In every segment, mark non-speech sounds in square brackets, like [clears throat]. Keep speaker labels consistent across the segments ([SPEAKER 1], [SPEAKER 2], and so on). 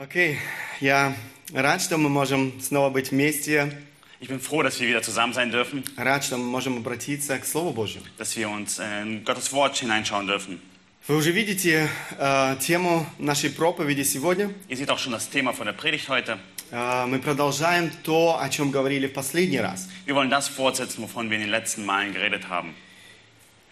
[SPEAKER 1] Окей, я рад, что мы можем снова быть вместе.
[SPEAKER 2] Ich bin froh, dass wir wieder zusammen sein dürfen,
[SPEAKER 1] Рад, что мы можем обратиться к Слову Божьему.
[SPEAKER 2] dass wir uns äh, in Gottes Wort hineinschauen dürfen.
[SPEAKER 1] Вы уже видите э, тему нашей проповеди сегодня.
[SPEAKER 2] Ihr seht auch schon das Thema von der Predigt heute.
[SPEAKER 1] Э, мы продолжаем то, о чем говорили в последний раз.
[SPEAKER 2] Wir wollen das fortsetzen, wovon wir in den letzten Malen geredet haben.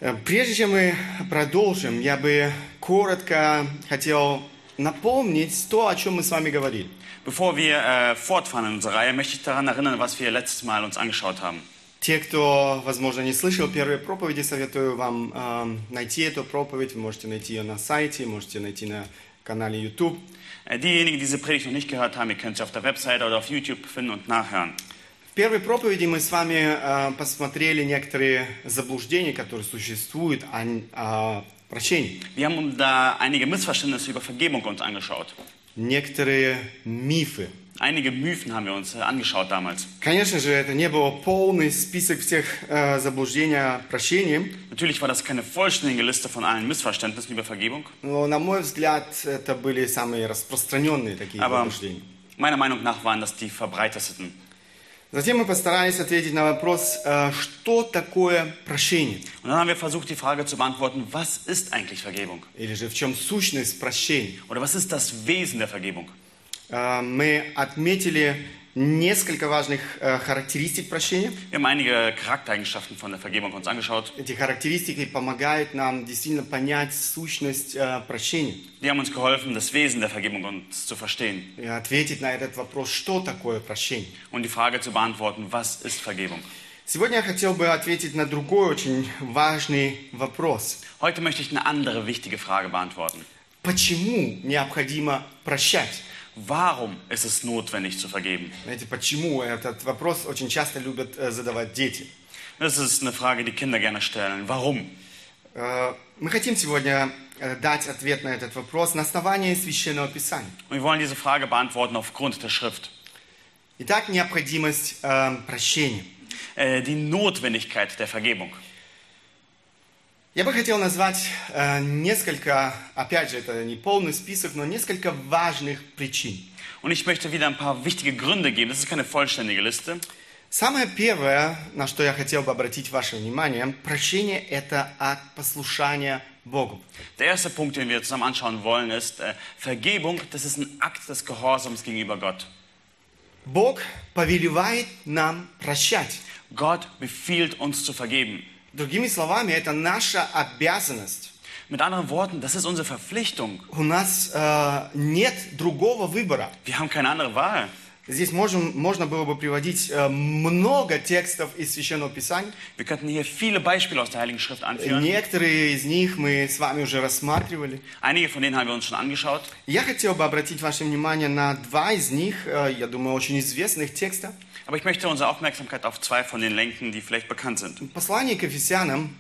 [SPEAKER 1] Э, Прежде чем мы продолжим, я бы коротко хотел напомнить то, о чем мы с вами говорили.
[SPEAKER 2] Bevor wir äh, fortfahren in unserer Reihe, möchte ich daran erinnern, was wir letztes Mal uns angeschaut haben.
[SPEAKER 1] Те, кто, возможно, не слышал первые проповеди, советую вам э, найти эту проповедь. Вы можете найти ее на сайте, можете найти на канале YouTube.
[SPEAKER 2] Äh, diejenigen, die diese Predigt noch nicht gehört haben, ihr könnt sie auf der Webseite oder auf YouTube finden und nachhören.
[SPEAKER 1] В первой проповеди мы с вами э, посмотрели некоторые заблуждения, которые существуют о, о прощении.
[SPEAKER 2] Wir haben da einige Missverständnisse über Vergebung uns angeschaut.
[SPEAKER 1] Некоторые мифы.
[SPEAKER 2] Einige Mythen haben wir uns äh, angeschaut damals.
[SPEAKER 1] Конечно же, это не был полный список всех э, заблуждений о прощении,
[SPEAKER 2] Natürlich war das keine vollständige Liste von allen Missverständnissen über Vergebung,
[SPEAKER 1] но, на мой взгляд, это были самые распространенные такие
[SPEAKER 2] aber
[SPEAKER 1] заблуждения.
[SPEAKER 2] meiner Meinung nach waren das die verbreitetsten.
[SPEAKER 1] Затем мы постарались ответить на вопрос, э, что такое прощение,
[SPEAKER 2] Und dann haben wir versucht, die Frage zu beantworten, was ist eigentlich Vergebung?
[SPEAKER 1] или же в чем сущность прощения.
[SPEAKER 2] Oder was ist das Wesen der Vergebung?
[SPEAKER 1] Э, Мы отметили несколько важных э, характеристик прощения.
[SPEAKER 2] Wir haben einige Charaktereigenschaften von der Vergebung uns angeschaut.
[SPEAKER 1] Эти характеристики помогают нам действительно понять сущность э, прощения
[SPEAKER 2] Die haben uns geholfen, das Wesen der Vergebung uns zu verstehen
[SPEAKER 1] и ответить на этот вопрос, что такое прощение.
[SPEAKER 2] und die Frage zu beantworten, was ist Vergebung?
[SPEAKER 1] Сегодня я хотел бы ответить на другой очень важный вопрос.
[SPEAKER 2] Heute möchte ich eine andere wichtige Frage beantworten.
[SPEAKER 1] Почему необходимо прощать?
[SPEAKER 2] Warum ist es notwendig zu vergeben?
[SPEAKER 1] Знаете, почему? Этот вопрос очень часто любят э, задавать дети.
[SPEAKER 2] Das ist eine Frage, die Kinder gerne stellen. Warum?
[SPEAKER 1] Э, Мы хотим сегодня э, дать ответ на этот вопрос на основании Священного Писания.
[SPEAKER 2] Und wir wollen diese Frage beantworten aufgrund der Schrift.
[SPEAKER 1] Итак, необходимость э, прощения.
[SPEAKER 2] Äh, die Notwendigkeit der Vergebung.
[SPEAKER 1] Я бы хотел назвать э, несколько, опять же, это не полный список, но несколько важных причин.
[SPEAKER 2] Und ich möchte wieder ein paar wichtige Gründe geben. Das ist keine vollständige Liste.
[SPEAKER 1] Самое первое, на что я хотел бы обратить ваше внимание, прощение – это акт послушания Богу.
[SPEAKER 2] Der erste Punkt, den wir zusammen anschauen wollen, ist äh, Vergebung. Das ist ein Akt des Gehorsams gegenüber Gott.
[SPEAKER 1] Бог повелевает нам прощать.
[SPEAKER 2] Gott befiehlt uns zu vergeben.
[SPEAKER 1] Другими словами, это наша обязанность.
[SPEAKER 2] Mit anderen Worten, das ist unsere Verpflichtung.
[SPEAKER 1] У нас э, нет другого выбора.
[SPEAKER 2] Wir haben keine andere Wahl.
[SPEAKER 1] Здесь можем, можно было бы приводить э, много текстов из Священного Писания.
[SPEAKER 2] Wir könnten hier viele Beispiele aus der Heiligen Schrift anführen.
[SPEAKER 1] Некоторые из них мы с вами уже рассматривали.
[SPEAKER 2] Einige von denen haben wir uns schon angeschaut.
[SPEAKER 1] Я хотел бы обратить ваше внимание на два из них, э, я думаю, очень известных текста.
[SPEAKER 2] Aber ich möchte unsere Aufmerksamkeit auf zwei von den lenken, die vielleicht bekannt sind.
[SPEAKER 1] Послание к Ефесянам,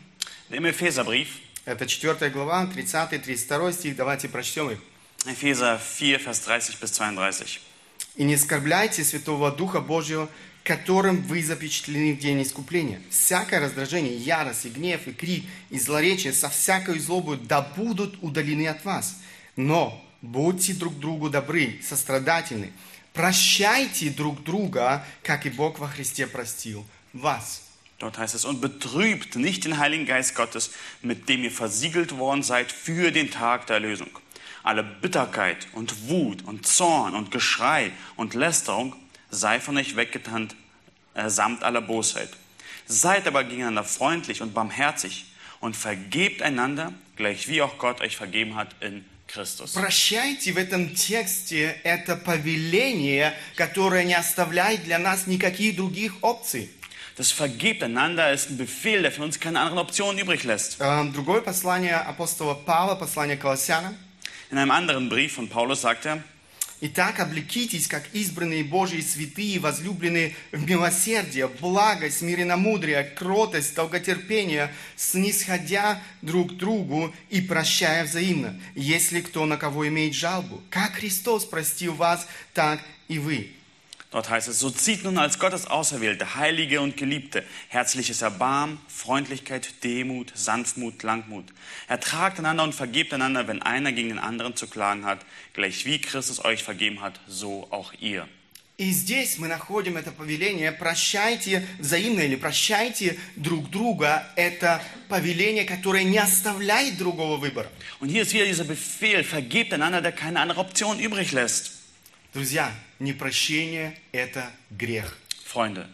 [SPEAKER 2] Im Epheserbrief,
[SPEAKER 1] это 4 глава, 30-32 стих, давайте прочтем их.
[SPEAKER 2] Epheser 4, Vers 30 bis 32.
[SPEAKER 1] «И не оскорбляйте Святого Духа Божьего, которым вы запечатлены в день искупления. Всякое раздражение, ярость и гнев, и крик, и злоречие со всякой злобой да будут удалены от вас. Но будьте друг другу добры, сострадательны, прощайте друг друга, как и Бог во Христе простил вас».
[SPEAKER 2] Dort heißt es, und betrübt nicht den Heiligen Geist Gottes, mit dem ihr versiegelt worden seid für den Tag der Erlösung. Alle Bitterkeit und Wut und Zorn und Geschrei und Lästerung sei von euch weggetan, äh, samt aller Bosheit. Seid aber gegeneinander freundlich und barmherzig und vergebt einander, gleich wie auch Gott euch vergeben hat in Christus.
[SPEAKER 1] Прощайте в этом тексте это повеление, которое не оставляет для нас никаких других опций.
[SPEAKER 2] Das Vergebt einander ist ein Befehl, der für uns keine anderen Optionen übrig lässt.
[SPEAKER 1] Э, Другое послание апостола Павла, послание Колоссянам.
[SPEAKER 2] In einem anderen Brief von Paulus sagt er,
[SPEAKER 1] Итак, облекитесь, как избранные Божьи святые, возлюбленные в милосердие, благость, миреномудрие, кротость, долготерпение, снисходя друг к другу и прощая взаимно, если кто на кого имеет жалобу. Как Христос простил вас, так и вы.
[SPEAKER 2] Dort heißt es, so zieht nun als Gottes Auserwählte, Heilige und Geliebte, herzliches Erbarmen, Freundlichkeit, Demut, Sanftmut, Langmut. Ertragt einander und vergebt einander, wenn einer gegen den anderen zu klagen hat, gleich wie Christus euch vergeben hat, so auch ihr.
[SPEAKER 1] И здесь мы находим это повеление «прощайте взаимно» или «прощайте друг друга». Это повеление, которое не оставляет другого выбора.
[SPEAKER 2] Und hier ist wieder dieser Befehl, vergebt einander, der keine andere Option übrig lässt.
[SPEAKER 1] Друзья, непрощение – это грех.
[SPEAKER 2] Freunde,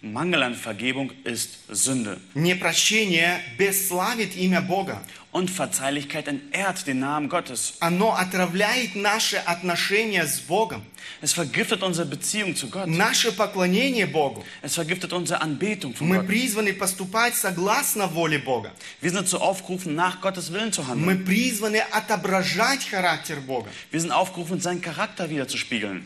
[SPEAKER 2] Mangel an Vergebung ist Sünde.
[SPEAKER 1] Непрощение бесславит имя Бога.
[SPEAKER 2] Unverzeihlichkeit entehrt den Namen Gottes.
[SPEAKER 1] Оно отравляет наши отношения с Богом,
[SPEAKER 2] Es vergiftet unsere Beziehung zu Gott.
[SPEAKER 1] наше поклонение Богу.
[SPEAKER 2] Es vergiftet unsere Anbetung von
[SPEAKER 1] Мы
[SPEAKER 2] Gott.
[SPEAKER 1] призваны поступать согласно воле Бога.
[SPEAKER 2] Wir sind dazu aufgerufen, nach Gottes Willen zu
[SPEAKER 1] Мы
[SPEAKER 2] handeln.
[SPEAKER 1] призваны отображать характер Бога.
[SPEAKER 2] Wir sind aufgerufen, seinen Charakter wiederzuspiegeln.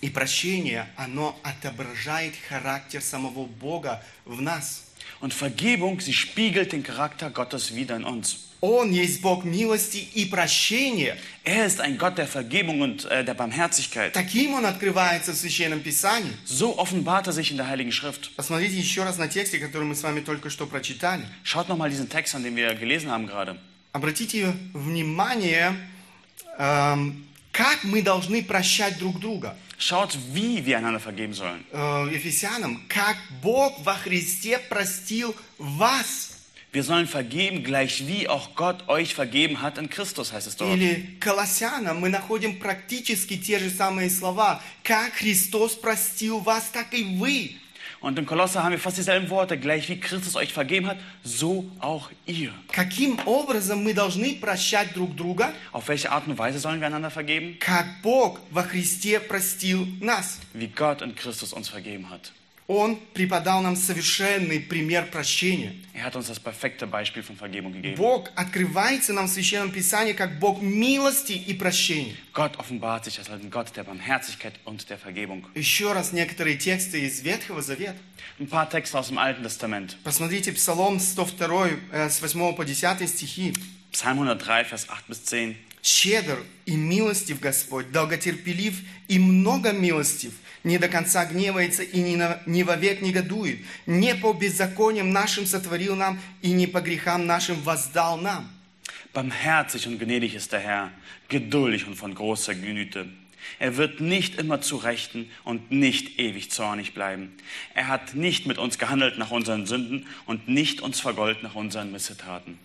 [SPEAKER 1] И прощение, оно отображает характер самого Бога в нас.
[SPEAKER 2] Und Vergebung, sie spiegelt den Charakter Gottes wieder in uns.
[SPEAKER 1] Он есть Бог милости и прощения.
[SPEAKER 2] Er ist ein Gott der Vergebung und äh, der Barmherzigkeit.
[SPEAKER 1] Таким он открывается в Священном Писании.
[SPEAKER 2] So offenbart er sich in der Heiligen Schrift.
[SPEAKER 1] Посмотрите еще раз на тексте, который мы с вами только что прочитали.
[SPEAKER 2] Schaut nochmal diesen Text an, den wir gelesen haben gerade.
[SPEAKER 1] Обратите внимание, эм, как мы должны прощать друг друга.
[SPEAKER 2] Schaut, wie wir einander vergeben sollen.
[SPEAKER 1] Э, Ефесянам, как Бог во Христе простил вас.
[SPEAKER 2] Wir sollen vergeben, gleich wie auch Gott euch vergeben hat in Christus, heißt es dort.
[SPEAKER 1] Или Колоссянам мы находим практически те же самые слова. Как Христос простил вас, так и вы.
[SPEAKER 2] Und im Kolosser haben wir fast dieselben Worte. Gleich wie Christus euch vergeben hat, so auch ihr.
[SPEAKER 1] Каким образом мы должны прощать друг друга,
[SPEAKER 2] Auf welche Art und Weise sollen wir einander vergeben?
[SPEAKER 1] как Бог во Христе простил нас?
[SPEAKER 2] Wie Gott in Christus uns vergeben hat.
[SPEAKER 1] Он преподал нам совершенный пример прощения.
[SPEAKER 2] Er hat uns das perfekte Beispiel von Vergebung gegeben.
[SPEAKER 1] Бог открывается нам в Священном Писании как Бог милости и прощения.
[SPEAKER 2] Gott offenbart sich als ein Gott der Barmherzigkeit und der Vergebung.
[SPEAKER 1] Еще раз некоторые тексты из Ветхого Завета.
[SPEAKER 2] Ein paar Texte aus dem Alten Testament.
[SPEAKER 1] Посмотрите Псалом 102, э, с 8 по 10 стихи.
[SPEAKER 2] Psalm 103, Vers 8 bis 10.
[SPEAKER 1] Щедр и милостив Господь, долготерпелив и много милостив, не до конца гневается и не, на- не вовек негодует, не по беззакониям нашим сотворил нам и не по грехам нашим воздал нам.
[SPEAKER 2] Barmherzig und gnädig ist der Herr, geduldig und von großer Güte. Er wird nicht immer zu Rechten und nicht ewig zornig bleiben. Er hat nicht mit uns gehandelt nach unseren Sünden und nicht uns vergolten nach unseren Missetaten.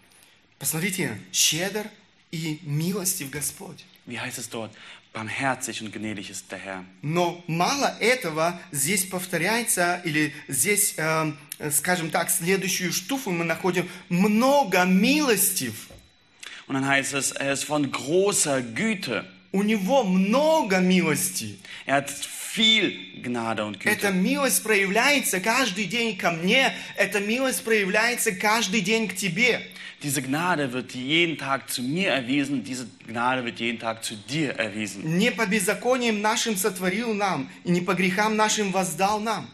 [SPEAKER 1] Посмотрите, щедр и милостив Господь.
[SPEAKER 2] Wie heißt es dort? Barmherzig und gnädig ist der Herr.
[SPEAKER 1] Но мало этого здесь повторяется, или здесь, э, скажем так, следующую штуфу мы находим много милостив.
[SPEAKER 2] Und dann heißt es, er ist von großer Güte.
[SPEAKER 1] У него много милости.
[SPEAKER 2] Er hat viel Gnade und
[SPEAKER 1] Эта
[SPEAKER 2] Güte.
[SPEAKER 1] милость проявляется каждый день ко мне, эта милость проявляется каждый день к тебе.
[SPEAKER 2] Diese Gnade wird jeden Tag zu mir erwiesen, diese Gnade wird jeden Tag zu dir erwiesen.
[SPEAKER 1] Не по беззакониям нашим сотворил нам, и не по грехам нашим воздал нам.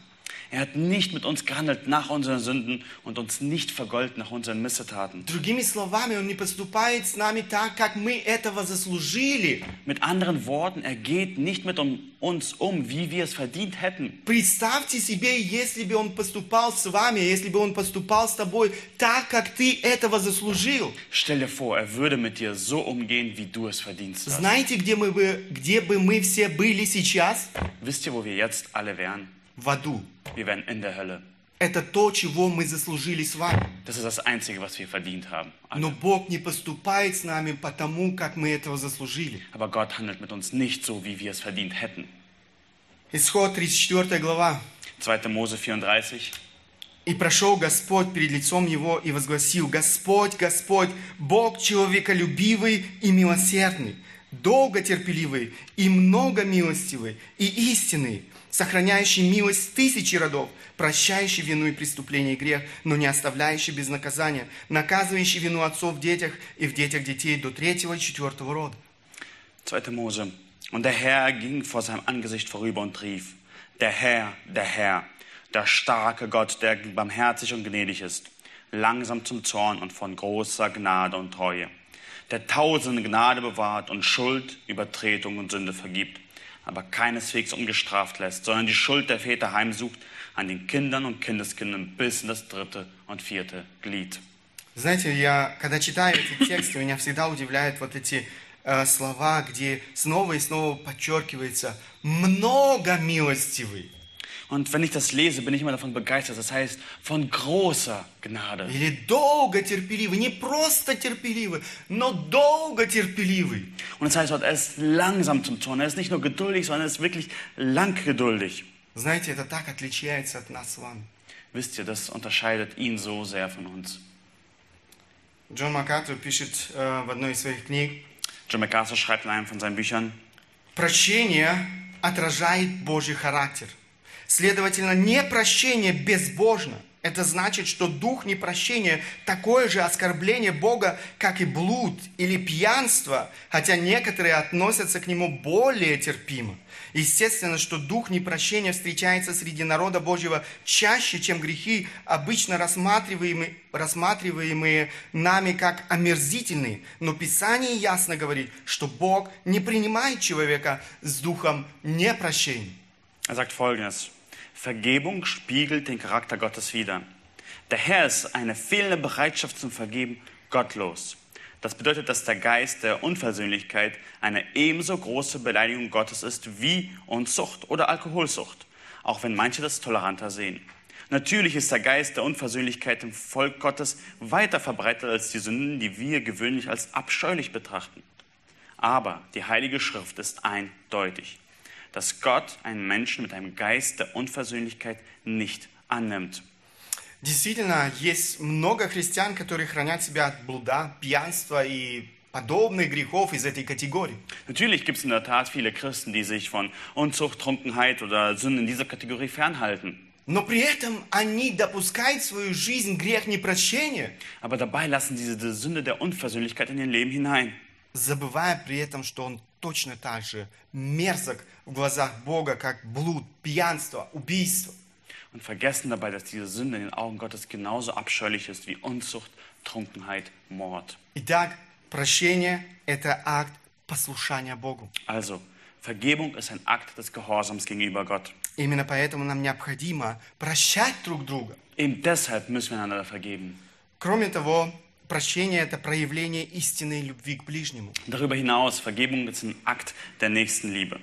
[SPEAKER 2] Er hat nicht mit uns gehandelt nach unseren Sünden und uns nicht vergolten nach unseren Missetaten.
[SPEAKER 1] Другими словами, Он не поступает с нами так, как мы этого заслужили.
[SPEAKER 2] Mit anderen Worten, er geht nicht mit um uns um, wie wir es verdient hätten.
[SPEAKER 1] Представьте себе, если бы Он поступал с вами, если бы Он поступал с тобой так, как ты этого заслужил.
[SPEAKER 2] Stell dir vor, er würde mit dir so umgehen, wie du es verdienst hast.
[SPEAKER 1] Знаете, где, мы бы, где бы мы все были сейчас?
[SPEAKER 2] Wisst ihr, wo wir jetzt alle wären?
[SPEAKER 1] В аду.
[SPEAKER 2] Wir wären in der Hölle.
[SPEAKER 1] Это то, чего мы заслужили с вами.
[SPEAKER 2] Das ist das Einzige, was wir verdient haben.
[SPEAKER 1] Но Бог не поступает с нами потому, как мы этого заслужили.
[SPEAKER 2] Aber Gott handelt mit uns nicht so, wie wir es verdient hätten.
[SPEAKER 1] Исход 34 глава.
[SPEAKER 2] 2. Mose 34.
[SPEAKER 1] «И прошел Господь перед лицом его и возгласил, Господь, Господь, Бог человеколюбивый и милосердный, долготерпеливый и многомилостивый и истинный, сохраняющий милость тысячи родов, прощающий вину и преступление и грех, но не оставляющий без наказания, наказывающий вину отцов в детях и в детях детей до третьего и четвертого рода».
[SPEAKER 2] 2. Mose. Und der Herr ging vor seinem Angesicht vorüber und rief, der Herr, der Herr, der starke Gott, der barmherzig und gnädig ist, langsam zum Zorn und von großer Gnade und Treue, der tausende Gnade bewahrt und Schuld, Übertretung und Sünde vergibt, aber keineswegs ungestraft lässt, sondern die Schuld der Väter heimsucht an den Kindern und Kindeskindern bis in das dritte und vierte Glied.
[SPEAKER 1] Знаете, я, когда читаю эти тексты, меня всегда удивляют вот эти э, слова, где снова и снова подчеркивается «много милостивый».
[SPEAKER 2] Und wenn ich das lese, bin ich immer davon begeistert. Das heißt, von großer Gnade.
[SPEAKER 1] Или долго терпеливый, не просто терпеливый, но долго терпеливый.
[SPEAKER 2] Und das heißt dort, er ist langsam zum Zorn. Er ist nicht nur geduldig, sondern er ist wirklich langgeduldig.
[SPEAKER 1] Знаете, это так отличается от нас с вами.
[SPEAKER 2] Wisst ihr, das unterscheidet ihn so sehr von uns.
[SPEAKER 1] Джон Маккартер пишет э, в одной из своих книг,
[SPEAKER 2] John MacArthur schreibt in einem von seinen Büchern,
[SPEAKER 1] прощение отражает Божий характер. Следовательно, непрощение безбожно. Это значит, что дух непрощения – такое же оскорбление Бога, как и блуд или пьянство, хотя некоторые относятся к нему более терпимо. Естественно, что дух непрощения встречается среди народа Божьего чаще, чем грехи, обычно рассматриваемые, рассматриваемые нами как омерзительные. Но Писание ясно говорит, что Бог не принимает человека с духом непрощения.
[SPEAKER 2] er sagt folgendes. Vergebung spiegelt den Charakter Gottes wider. Daher ist eine fehlende Bereitschaft zum Vergeben gottlos. Das bedeutet, dass der Geist der Unversöhnlichkeit eine ebenso große Beleidigung Gottes ist wie Unzucht oder Alkoholsucht, auch wenn manche das toleranter sehen. Natürlich ist der Geist der Unversöhnlichkeit im Volk Gottes weiter verbreitet als die Sünden, die wir gewöhnlich als abscheulich betrachten. Aber die Heilige Schrift ist eindeutig, dass Gott einen Menschen mit einem Geist der Unversöhnlichkeit nicht annimmt.
[SPEAKER 1] Действительно, есть много христиан, которые хранят себя от блуда, пьянства и подобных грехов из этой категории.
[SPEAKER 2] Natürlich gibt es in der Tat viele Christen, die sich von Unzucht, Trunkenheit oder Sünden in dieser Kategorie fernhalten.
[SPEAKER 1] Но при этом они допускают в свою жизнь грех непрощения,
[SPEAKER 2] Aber dabei lassen sie diese Sünde der Unversöhnlichkeit in ihr Leben hinein.
[SPEAKER 1] забывая при этом, что он точно так же мерзок в глазах Бога, как блуд, пьянство, убийство.
[SPEAKER 2] Und vergessen dabei, dass diese Sünde in den Augen Gottes genauso abscheulich ist wie Unzucht, Trunkenheit, Mord.
[SPEAKER 1] Итак, прощение – это акт послушания Богу.
[SPEAKER 2] Also, Vergebung ist ein Akt des Gehorsams gegenüber Gott.
[SPEAKER 1] Именно поэтому нам необходимо прощать друг друга.
[SPEAKER 2] Eben deshalb müssen wir einander vergeben.
[SPEAKER 1] Кроме того, прощение – это проявление истинной любви к ближнему.
[SPEAKER 2] Darüber hinaus, Vergebung ist ein Akt der Nächstenliebe.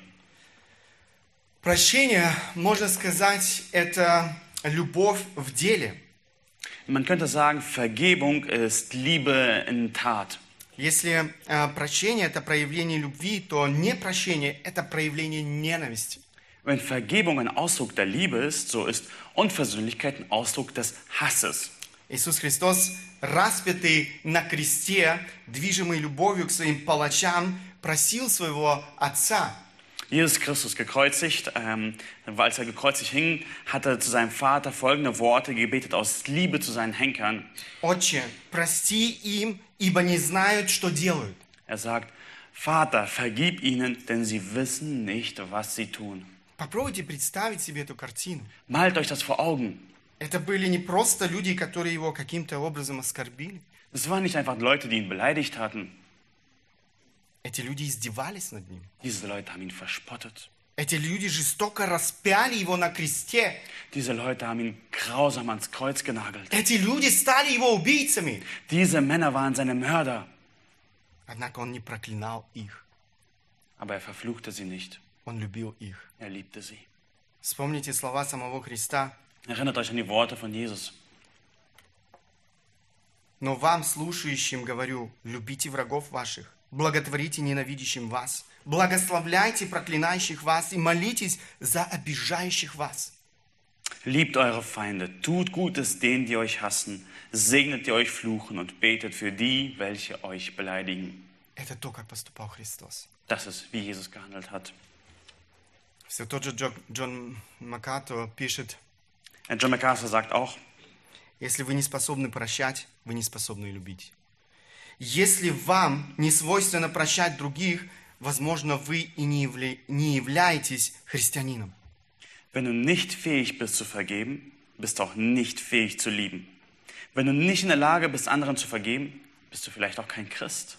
[SPEAKER 1] Прощение, можно сказать, это любовь в деле.
[SPEAKER 2] Man könnte sagen, Vergebung ist Liebe in Tat.
[SPEAKER 1] Если э, прощение – это проявление любви, то непрощение – это проявление ненависти.
[SPEAKER 2] Wenn Vergebung ein Ausdruck der Liebe ist, so ist Unversöhnlichkeit ein Ausdruck des Hasses.
[SPEAKER 1] Иисус Христос, распятый на кресте, движимый любовью к своим палачам, просил своего Отца,
[SPEAKER 2] Jesus Christus gekreuzigt, ähm, als er gekreuzigt hing, hat er zu seinem Vater folgende Worte gebetet aus Liebe zu seinen Henkern.
[SPEAKER 1] «Отче, прости им, ибо не знают, что делают».
[SPEAKER 2] Er sagt, Vater, vergib ihnen, denn sie wissen nicht, was sie tun.
[SPEAKER 1] Попробуйте представить себе эту картину.
[SPEAKER 2] Malt euch das vor Augen.
[SPEAKER 1] Это были не просто люди, которые его каким-то образом оскорбили.
[SPEAKER 2] Es waren nicht einfach Leute, die ihn beleidigt hatten.
[SPEAKER 1] Эти люди издевались над ним.
[SPEAKER 2] Diese Leute haben ihn verspottet.
[SPEAKER 1] Эти люди жестоко распяли его на кресте.
[SPEAKER 2] Diese Leute haben ihn grausam ans Kreuz genagelt.
[SPEAKER 1] Эти люди стали его убийцами.
[SPEAKER 2] Diese Männer waren seine Mörder.
[SPEAKER 1] Однако он не проклинал их.
[SPEAKER 2] Aber er verfluchte sie nicht.
[SPEAKER 1] Он любил их.
[SPEAKER 2] Er liebte sie.
[SPEAKER 1] Вспомните слова самого Христа.
[SPEAKER 2] Erinnert euch an die Worte von Jesus.
[SPEAKER 1] Но вам, слушающим, говорю, любите врагов ваших, благотворите ненавидящим вас, благословляйте проклинающих вас и молитесь за обижающих вас.
[SPEAKER 2] Liebt eure Feinde, tut Gutes denen, die euch hassen, segnet die euch fluchen und betet für die, welche euch beleidigen.
[SPEAKER 1] Это то, как поступал Христос.
[SPEAKER 2] Das ist, wie Jesus gehandelt hat.
[SPEAKER 1] Все тот же Джо- Джон Макато пишет,
[SPEAKER 2] Äh, John MacArthur sagt auch,
[SPEAKER 1] если вы не способны прощать, вы не способны любить. Если вам не свойственно прощать других, возможно, вы и не, явля- не являетесь христианином.
[SPEAKER 2] wenn du nicht fähig bist zu vergeben, bist du auch nicht fähig zu lieben. Wenn du nicht in der Lage bist, anderen zu vergeben, bist du vielleicht auch kein Christ.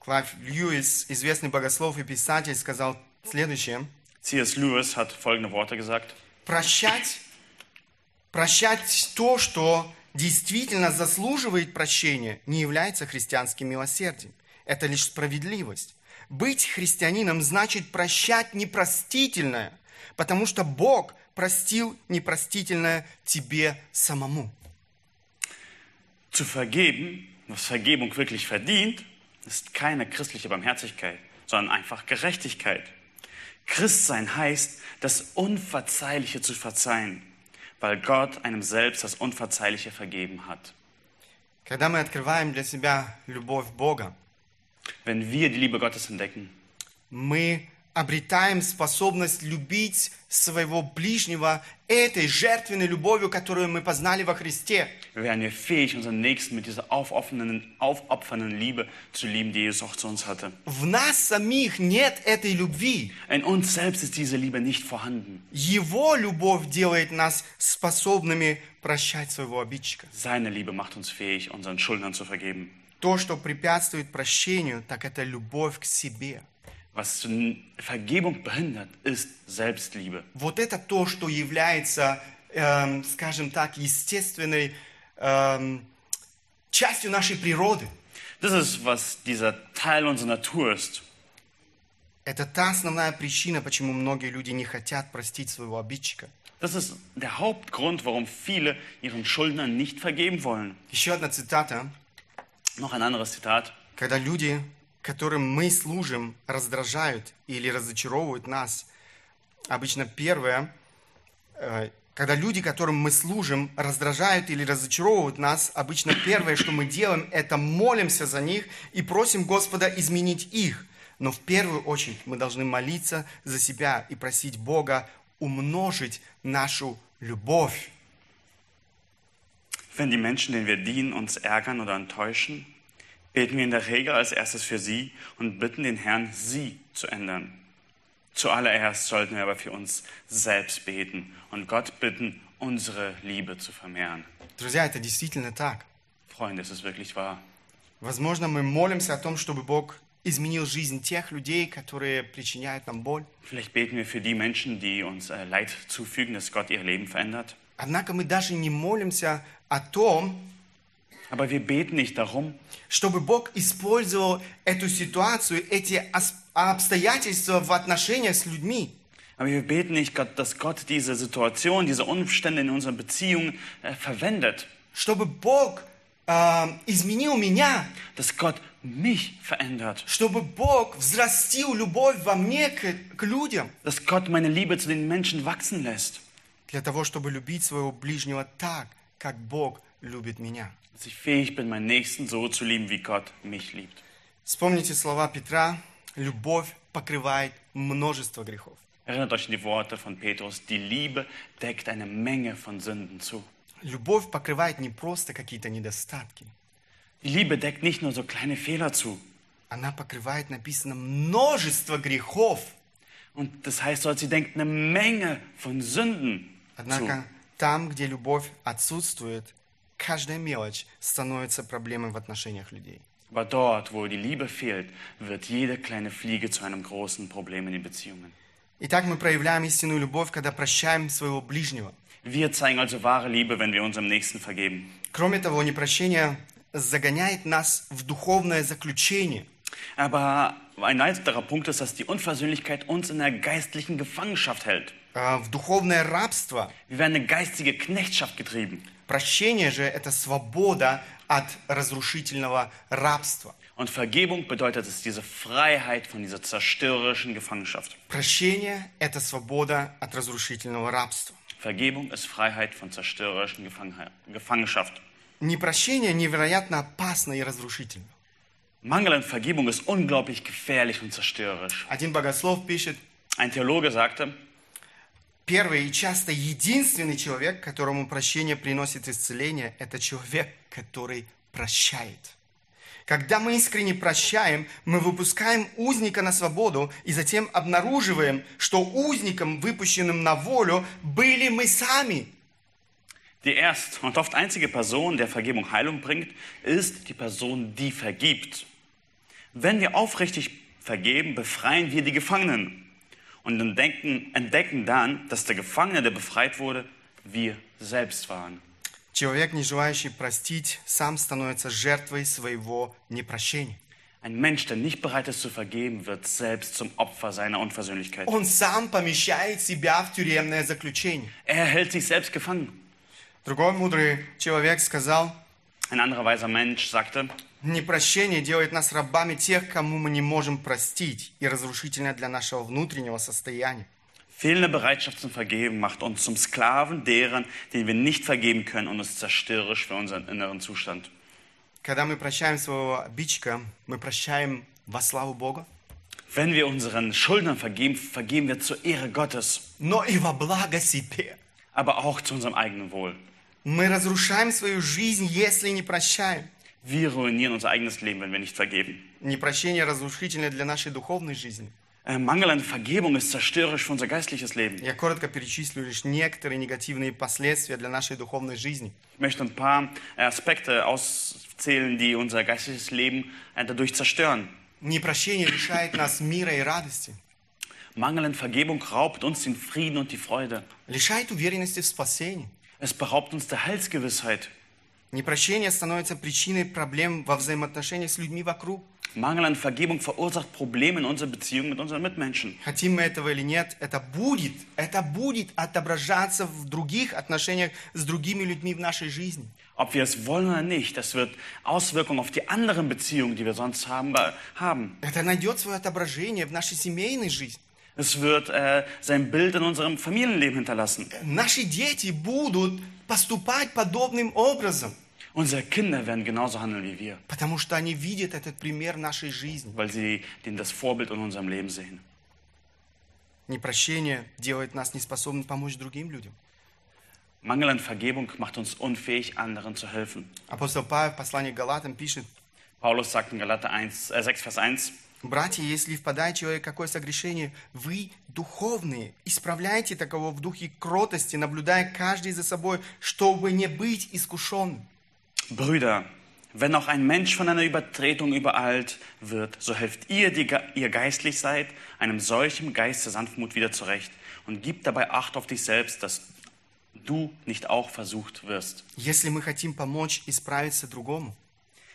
[SPEAKER 1] Клайв Льюис, известный богослов и писатель, сказал следующее.
[SPEAKER 2] C.S. Lewis hat folgende Worte gesagt.
[SPEAKER 1] Прощать, прощать то, что действительно заслуживает прощения, не является христианским милосердием. Это лишь справедливость. Быть христианином значит прощать непростительное, потому что Бог простил непростительное тебе самому.
[SPEAKER 2] Zu vergeben, was Vergebung wirklich verdient, ist keine christliche Barmherzigkeit, sondern einfach Gerechtigkeit. Christsein heißt, das Unverzeihliche zu verzeihen, weil Gott einem selbst das Unverzeihliche vergeben hat.
[SPEAKER 1] Когда мы открываем для себя любовь Бога,
[SPEAKER 2] Wenn wir die Liebe Gottes entdecken,
[SPEAKER 1] мы обретаем способность любить своего ближнего этой жертвенной любовью, которую мы познали во Христе.
[SPEAKER 2] werden wir fähig, unseren Nächsten mit dieser aufopfernden, aufopfernden Liebe zu lieben, die Jesus auch zu uns hatte.
[SPEAKER 1] В нас самих нет этой любви.
[SPEAKER 2] In uns selbst ist diese Liebe nicht vorhanden.
[SPEAKER 1] Его любовь делает нас способными прощать своего обидчика.
[SPEAKER 2] Seine Liebe macht uns fähig, unseren Schuldnern zu vergeben.
[SPEAKER 1] То, что препятствует прощению, так это любовь к себе.
[SPEAKER 2] Was zu Vergebung behindert, ist Selbstliebe.
[SPEAKER 1] Вот это то, что является, эм, скажем так, естественной эм, частью нашей природы.
[SPEAKER 2] Das ist, was dieser Teil unserer Natur ist.
[SPEAKER 1] Это та основная причина, почему многие люди не хотят простить своего обидчика.
[SPEAKER 2] Das ist der Hauptgrund, warum viele ihren Schuldnern nicht vergeben wollen.
[SPEAKER 1] Еще одна цитата.
[SPEAKER 2] Noch ein anderes Zitat.
[SPEAKER 1] Когда люди, которым мы служим, раздражают или разочаровывают нас, обычно первое, э, когда люди, которым мы служим, раздражают или разочаровывают нас, обычно первое, что мы делаем, это молимся за них и просим Господа изменить их. Но в первую очередь мы должны молиться за себя и просить Бога умножить нашу любовь.
[SPEAKER 2] Wenn die Menschen, denen wir dienen, uns ärgern oder enttäuschen, beten wir in der Regel als erstes für sie und bitten den Herrn, sie zu ändern. Zuallererst sollten wir aber für uns selbst beten und Gott bitten, unsere Liebe zu vermehren.
[SPEAKER 1] Друзья, это действительно так.
[SPEAKER 2] Freunde, es ist wirklich wahr.
[SPEAKER 1] Возможно, мы молимся о том, чтобы Бог изменил жизнь тех людей, которые причиняют нам боль.
[SPEAKER 2] Vielleicht beten wir für die Menschen, die uns äh, Leid zufügen, dass Gott ihr Leben verändert.
[SPEAKER 1] Однако мы даже не молимся о том,
[SPEAKER 2] Aber wir beten nicht darum,
[SPEAKER 1] чтобы Бог использовал эту ситуацию, эти ос- обстоятельства в отношениях с людьми,
[SPEAKER 2] aber wir beten nicht, Gott, dass Gott diese Situation, diese Umstände in unseren Beziehungen äh, verwendet,
[SPEAKER 1] чтобы Бог э, изменил меня,
[SPEAKER 2] dass Gott mich verändert,
[SPEAKER 1] чтобы Бог взрастил любовь во мне к, к людям,
[SPEAKER 2] dass Gott meine Liebe zu den Menschen wachsen lässt,
[SPEAKER 1] для того, чтобы любить своего ближнего так, как Бог любит меня.
[SPEAKER 2] dass ich fähig bin, meinen Nächsten so zu lieben, wie Gott mich liebt.
[SPEAKER 1] Вспомните слова Петра, любовь покрывает множество грехов.
[SPEAKER 2] Erinnert euch an die Worte von Petrus, die Liebe deckt eine Menge von Sünden zu.
[SPEAKER 1] Любовь покрывает не просто какие-то недостатки,
[SPEAKER 2] Die Liebe deckt nicht nur so kleine Fehler zu.
[SPEAKER 1] она покрывает, написано, множество грехов.
[SPEAKER 2] Und das heißt dort, sie denkt eine Menge von Sünden zu.
[SPEAKER 1] Однако там, где любовь отсутствует, каждая мелочь становится проблемой в отношениях людей.
[SPEAKER 2] Aber dort, wo die Liebe fehlt, wird jede kleine Fliege zu einem großen Problem in den Beziehungen.
[SPEAKER 1] Итак, мы проявляем истинную любовь, когда прощаем своего ближнего.
[SPEAKER 2] Wir zeigen also wahre Liebe, wenn wir unserem Nächsten vergeben.
[SPEAKER 1] Кроме того, непрощение загоняет нас в духовное заключение.
[SPEAKER 2] Aber ein weiterer Punkt ist, dass die Unversöhnlichkeit uns in einer geistlichen Gefangenschaft hält.
[SPEAKER 1] э, в духовное рабство.
[SPEAKER 2] Wir werden in eine geistige Knechtschaft getrieben.
[SPEAKER 1] Прощение же – это свобода от разрушительного рабства.
[SPEAKER 2] Und Vergebung bedeutet es diese Freiheit von dieser zerstörerischen Gefangenschaft.
[SPEAKER 1] Прощение – это свобода от разрушительного рабства.
[SPEAKER 2] Vergebung ist Freiheit von zerstörerischen Gefangen- Gefangenschaft.
[SPEAKER 1] Непрощение невероятно опасно и разрушительно.
[SPEAKER 2] Mangel an Vergebung ist unglaublich gefährlich und zerstörerisch.
[SPEAKER 1] Один богослов пишет,
[SPEAKER 2] Ein Theologe sagte,
[SPEAKER 1] первый и часто единственный человек, которому прощение приносит исцеление, это человек, который прощает. Когда мы искренне прощаем, мы выпускаем узника на свободу и затем обнаруживаем, что узником, выпущенным на волю, были мы сами.
[SPEAKER 2] die erste und oft einzige Person, der Vergebung Heilung bringt, ist die Person, die vergibt. Wenn wir aufrichtig vergeben, befreien wir die Gefangenen und entdecken, entdecken dann, dass der Gefangene, der befreit wurde, wir selbst waren.
[SPEAKER 1] Человек, не желающий простить, сам становится жертвой своего непрощения.
[SPEAKER 2] Ein Mensch, der nicht bereit ist zu vergeben, wird selbst zum Opfer seiner Unversöhnlichkeit.
[SPEAKER 1] Он сам помещает себя в тюремное заключение.
[SPEAKER 2] Er hält sich selbst gefangen.
[SPEAKER 1] Другой мудрый человек сказал,
[SPEAKER 2] Ein anderer weiser Mensch sagte,
[SPEAKER 1] непрощение делает нас рабами тех, кому мы не можем простить, и разрушительно для нашего внутреннего состояния.
[SPEAKER 2] fehlende Bereitschaft zum Vergeben macht uns zum Sklaven deren, denen wir nicht vergeben können und ist zerstörerisch für unseren inneren Zustand.
[SPEAKER 1] Когда мы прощаем своего обидчика, мы прощаем во славу Бога,
[SPEAKER 2] Wenn wir unseren Schuldnern vergeben, vergeben wir zur Ehre Gottes,
[SPEAKER 1] но и во благо себе.
[SPEAKER 2] aber auch zu unserem eigenen Wohl.
[SPEAKER 1] Мы разрушаем свою жизнь, если не прощаем.
[SPEAKER 2] Wir ruinieren unser eigenes Leben, wenn wir nicht vergeben.
[SPEAKER 1] Непрощение разрушительно для нашей духовной жизни.
[SPEAKER 2] Äh, Mangel an Vergebung ist zerstörerisch für unser geistliches Leben.
[SPEAKER 1] Я коротко перечислю лишь некоторые негативные последствия для нашей духовной жизни.
[SPEAKER 2] Ich möchte ein paar Aspekte auszählen, die unser geistliches Leben äh, dadurch zerstören.
[SPEAKER 1] Непрощение лишает нас мира и радости,
[SPEAKER 2] Mangel an Vergebung raubt uns den Frieden und die Freude.
[SPEAKER 1] лишает уверенности в спасении.
[SPEAKER 2] Es beraubt uns der Heilsgewissheit.
[SPEAKER 1] Непрощение становится причиной проблем во взаимоотношениях с людьми вокруг.
[SPEAKER 2] Mangel an Vergebung verursacht Probleme in unserer Beziehung mit unseren Mitmenschen.
[SPEAKER 1] Хотим мы этого или нет, это будет, это будет отображаться в других отношениях с другими людьми в нашей жизни.
[SPEAKER 2] Ob wir es wollen oder nicht, das wird Auswirkungen auf die anderen Beziehungen, die wir sonst haben. äh, haben.
[SPEAKER 1] Это найдет свое отображение в нашей семейной жизни.
[SPEAKER 2] Es wird äh, sein Bild in unserem Familienleben hinterlassen.
[SPEAKER 1] Наши дети будут поступать подобным образом,
[SPEAKER 2] Unsere Kinder werden genauso handeln wie wir,
[SPEAKER 1] потому что они видят этот пример нашей жизни.
[SPEAKER 2] weil sie den das Vorbild in unserem Leben sehen.
[SPEAKER 1] Непрощение делает нас неспособными помочь другим людям.
[SPEAKER 2] Mangel an Vergebung macht uns unfähig, anderen zu helfen.
[SPEAKER 1] Апостол Павел в послании Галатам пишет,
[SPEAKER 2] Paulus sagt in Galater 1, äh 6, Vers 1,
[SPEAKER 1] «Братья, если впадает человек в какое согрешение, вы, духовные, исправляйте таково в духе кротости, наблюдая каждый за собой, чтобы не быть искушенным».
[SPEAKER 2] Brüder, wenn auch ein Mensch von einer Übertretung übereilt wird, so helft ihr, die ge- ihr geistlich seid, einem solchen Geist der Sanftmut wieder zurecht und gib dabei Acht auf dich selbst, dass du nicht auch versucht wirst.
[SPEAKER 1] Если мы хотим помочь исправиться другому,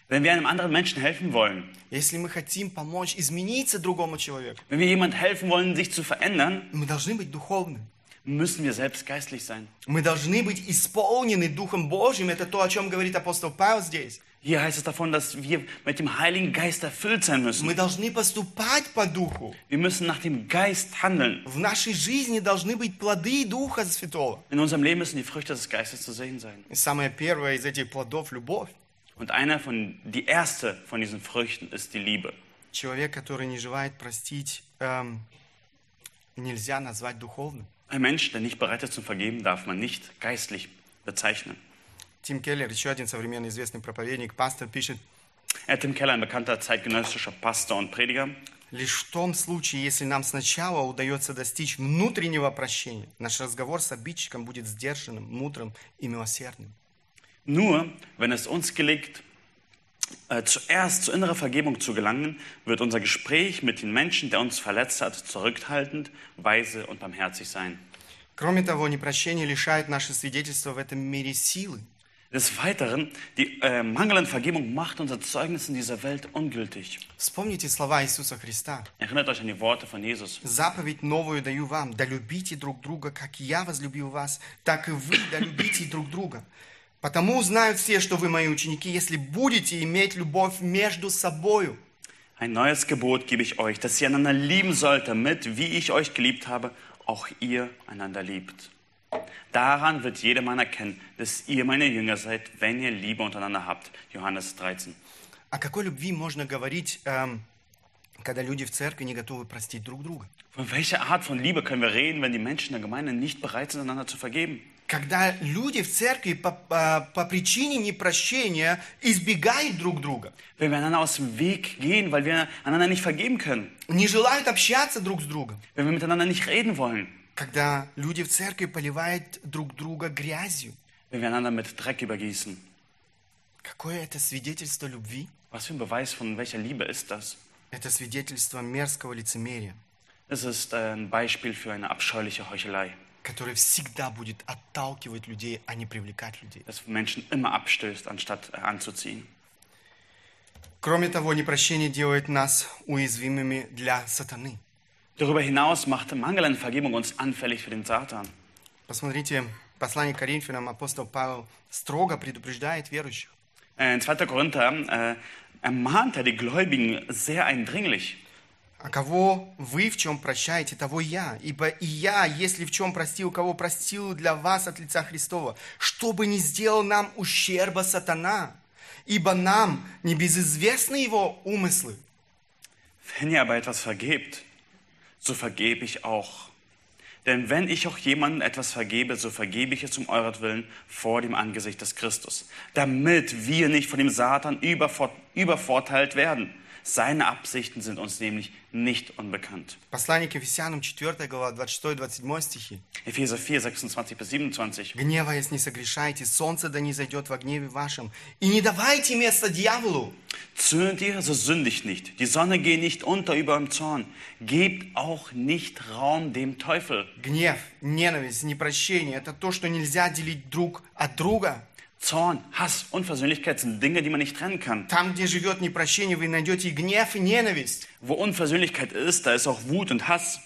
[SPEAKER 2] Wenn wir einem anderen Menschen helfen wollen,
[SPEAKER 1] если мы хотим помочь измениться другому человеку,
[SPEAKER 2] wenn wir jemand helfen wollen, sich zu verändern,
[SPEAKER 1] мы должны быть духовными.
[SPEAKER 2] Müssen wir selbst geistlich sein.
[SPEAKER 1] Мы должны быть исполнены Духом Божьим. Это то, о чем говорит апостол Павел здесь.
[SPEAKER 2] Hier heißt es davon, dass wir mit dem Heiligen Geist erfüllt sein müssen.
[SPEAKER 1] Мы должны поступать по Духу.
[SPEAKER 2] Wir müssen nach dem Geist handeln.
[SPEAKER 1] В нашей жизни должны быть плоды Духа Святого.
[SPEAKER 2] In unserem Leben müssen die Früchte des Geistes zu sehen sein.
[SPEAKER 1] И самое первое из этих плодов – любовь.
[SPEAKER 2] Und einer von, die erste von diesen Früchten ist die Liebe.
[SPEAKER 1] Человек, который не желает простить, эм, нельзя назвать духовным.
[SPEAKER 2] Ein Mensch, der nicht bereit ist zu vergeben, darf man nicht geistlich bezeichnen.
[SPEAKER 1] Тим Келлер, еще один современный известный проповедник, пастор, пишет,
[SPEAKER 2] Äh, Tim Keller, ein bekannter zeitgenössischer Pastor und Prediger.
[SPEAKER 1] лишь в том случае, если нам сначала удается достичь внутреннего прощения, наш разговор с обидчиком будет сдержанным, мудрым и милосердным.
[SPEAKER 2] Nur wenn es uns gelingt, äh, zuerst zur inneren Vergebung zu gelangen, wird unser Gespräch mit dem Menschen, der uns verletzt hat, zurückhaltend, weise und barmherzig sein.
[SPEAKER 1] Кроме того, непрощение лишает наше свидетельство в этом мире силы.
[SPEAKER 2] Des Weiteren, die äh, Mangel an Vergebung macht unser Zeugnis in dieser Welt ungültig.
[SPEAKER 1] Вспомните слова Иисуса Христа.
[SPEAKER 2] Erinnert euch an die Worte von Jesus.
[SPEAKER 1] Заповедь новую даю вам, да любите друг друга, как я возлюбил вас, так и вы да любите друг друга. Потому узнают все, что вы мои ученики, если будете иметь любовь между собою.
[SPEAKER 2] Ein neues Gebot gebe ich euch, dass ihr einander lieben sollt, damit, wie ich euch geliebt habe, auch ihr einander liebt. Daran wird jedermann erkennen, dass ihr meine Jünger seid, wenn ihr Liebe untereinander habt. Johannes 13.
[SPEAKER 1] О какой любви можно говорить, эм, когда люди в церкви не готовы простить друг друга?
[SPEAKER 2] Von welcher Art von Liebe können wir reden, wenn die Menschen der Gemeinde nicht bereit sind, einander zu vergeben?
[SPEAKER 1] Когда люди в церкви по, по- по причине непрощения избегают друг друга,
[SPEAKER 2] Wenn wir einander aus dem Weg gehen, weil wir einander nicht vergeben können,
[SPEAKER 1] не желают общаться друг с другом,
[SPEAKER 2] wenn wir miteinander nicht reden wollen,
[SPEAKER 1] когда люди в церкви поливают друг друга грязью,
[SPEAKER 2] wenn wir einander mit Dreck übergießen.
[SPEAKER 1] какое это свидетельство любви?
[SPEAKER 2] Was für ein Beweis von welcher Liebe ist das?
[SPEAKER 1] Это свидетельство мерзкого лицемерия,
[SPEAKER 2] Es ist äh, ein Beispiel für eine abscheuliche Heuchelei,
[SPEAKER 1] которое всегда будет отталкивать людей, а не привлекать людей.
[SPEAKER 2] das Menschen immer abstößt, anstatt äh, anzuziehen.
[SPEAKER 1] Кроме того, непрощение делает нас уязвимыми для сатаны.
[SPEAKER 2] Darüber hinaus macht Mangel an Vergebung uns anfällig für den Satan.
[SPEAKER 1] Посмотрите, послание к Коринфянам апостол Павел строго предупреждает верующих.
[SPEAKER 2] Äh, In 2. Korinther äh, ermahnt er die Gläubigen sehr eindringlich.
[SPEAKER 1] А кого вы в чем прощаете, того я. Ибо и я, если в чем простил, кого простил для вас от лица Христова, чтобы не сделал нам ущерба сатана. Ибо нам не безызвестны его умыслы.
[SPEAKER 2] Wenn ihr aber etwas vergebt, so vergebe ich auch. Denn wenn ich auch jemandem etwas vergebe, so vergebe ich es um euretwillen vor dem Angesicht des Christus, damit wir nicht von dem Satan übervor übervorteilt werden. Seine Absichten sind uns nämlich nicht unbekannt.
[SPEAKER 1] Послание к Ефесянам, 4 глава, 26-27 стихи.
[SPEAKER 2] Epheser 4, 26 bis 27.
[SPEAKER 1] «Гневаясь, не согрешайте, солнце да не зайдет во гневе вашем, и не давайте место дьяволу».
[SPEAKER 2] Zürnt ihr, so sündigt nicht. Die Sonne geht nicht unter über dem Zorn. Gebt auch nicht Raum dem Teufel.
[SPEAKER 1] Гнев, ненависть, непрощение – это то, что нельзя делить друг от друга.
[SPEAKER 2] Zorn, Hass, Unversöhnlichkeit sind Dinge, die man nicht trennen kann.
[SPEAKER 1] Там, где живет непрощение, вы найдете и гнев, и ненависть.
[SPEAKER 2] Wo Unversöhnlichkeit ist, da ist auch Wut und Hass.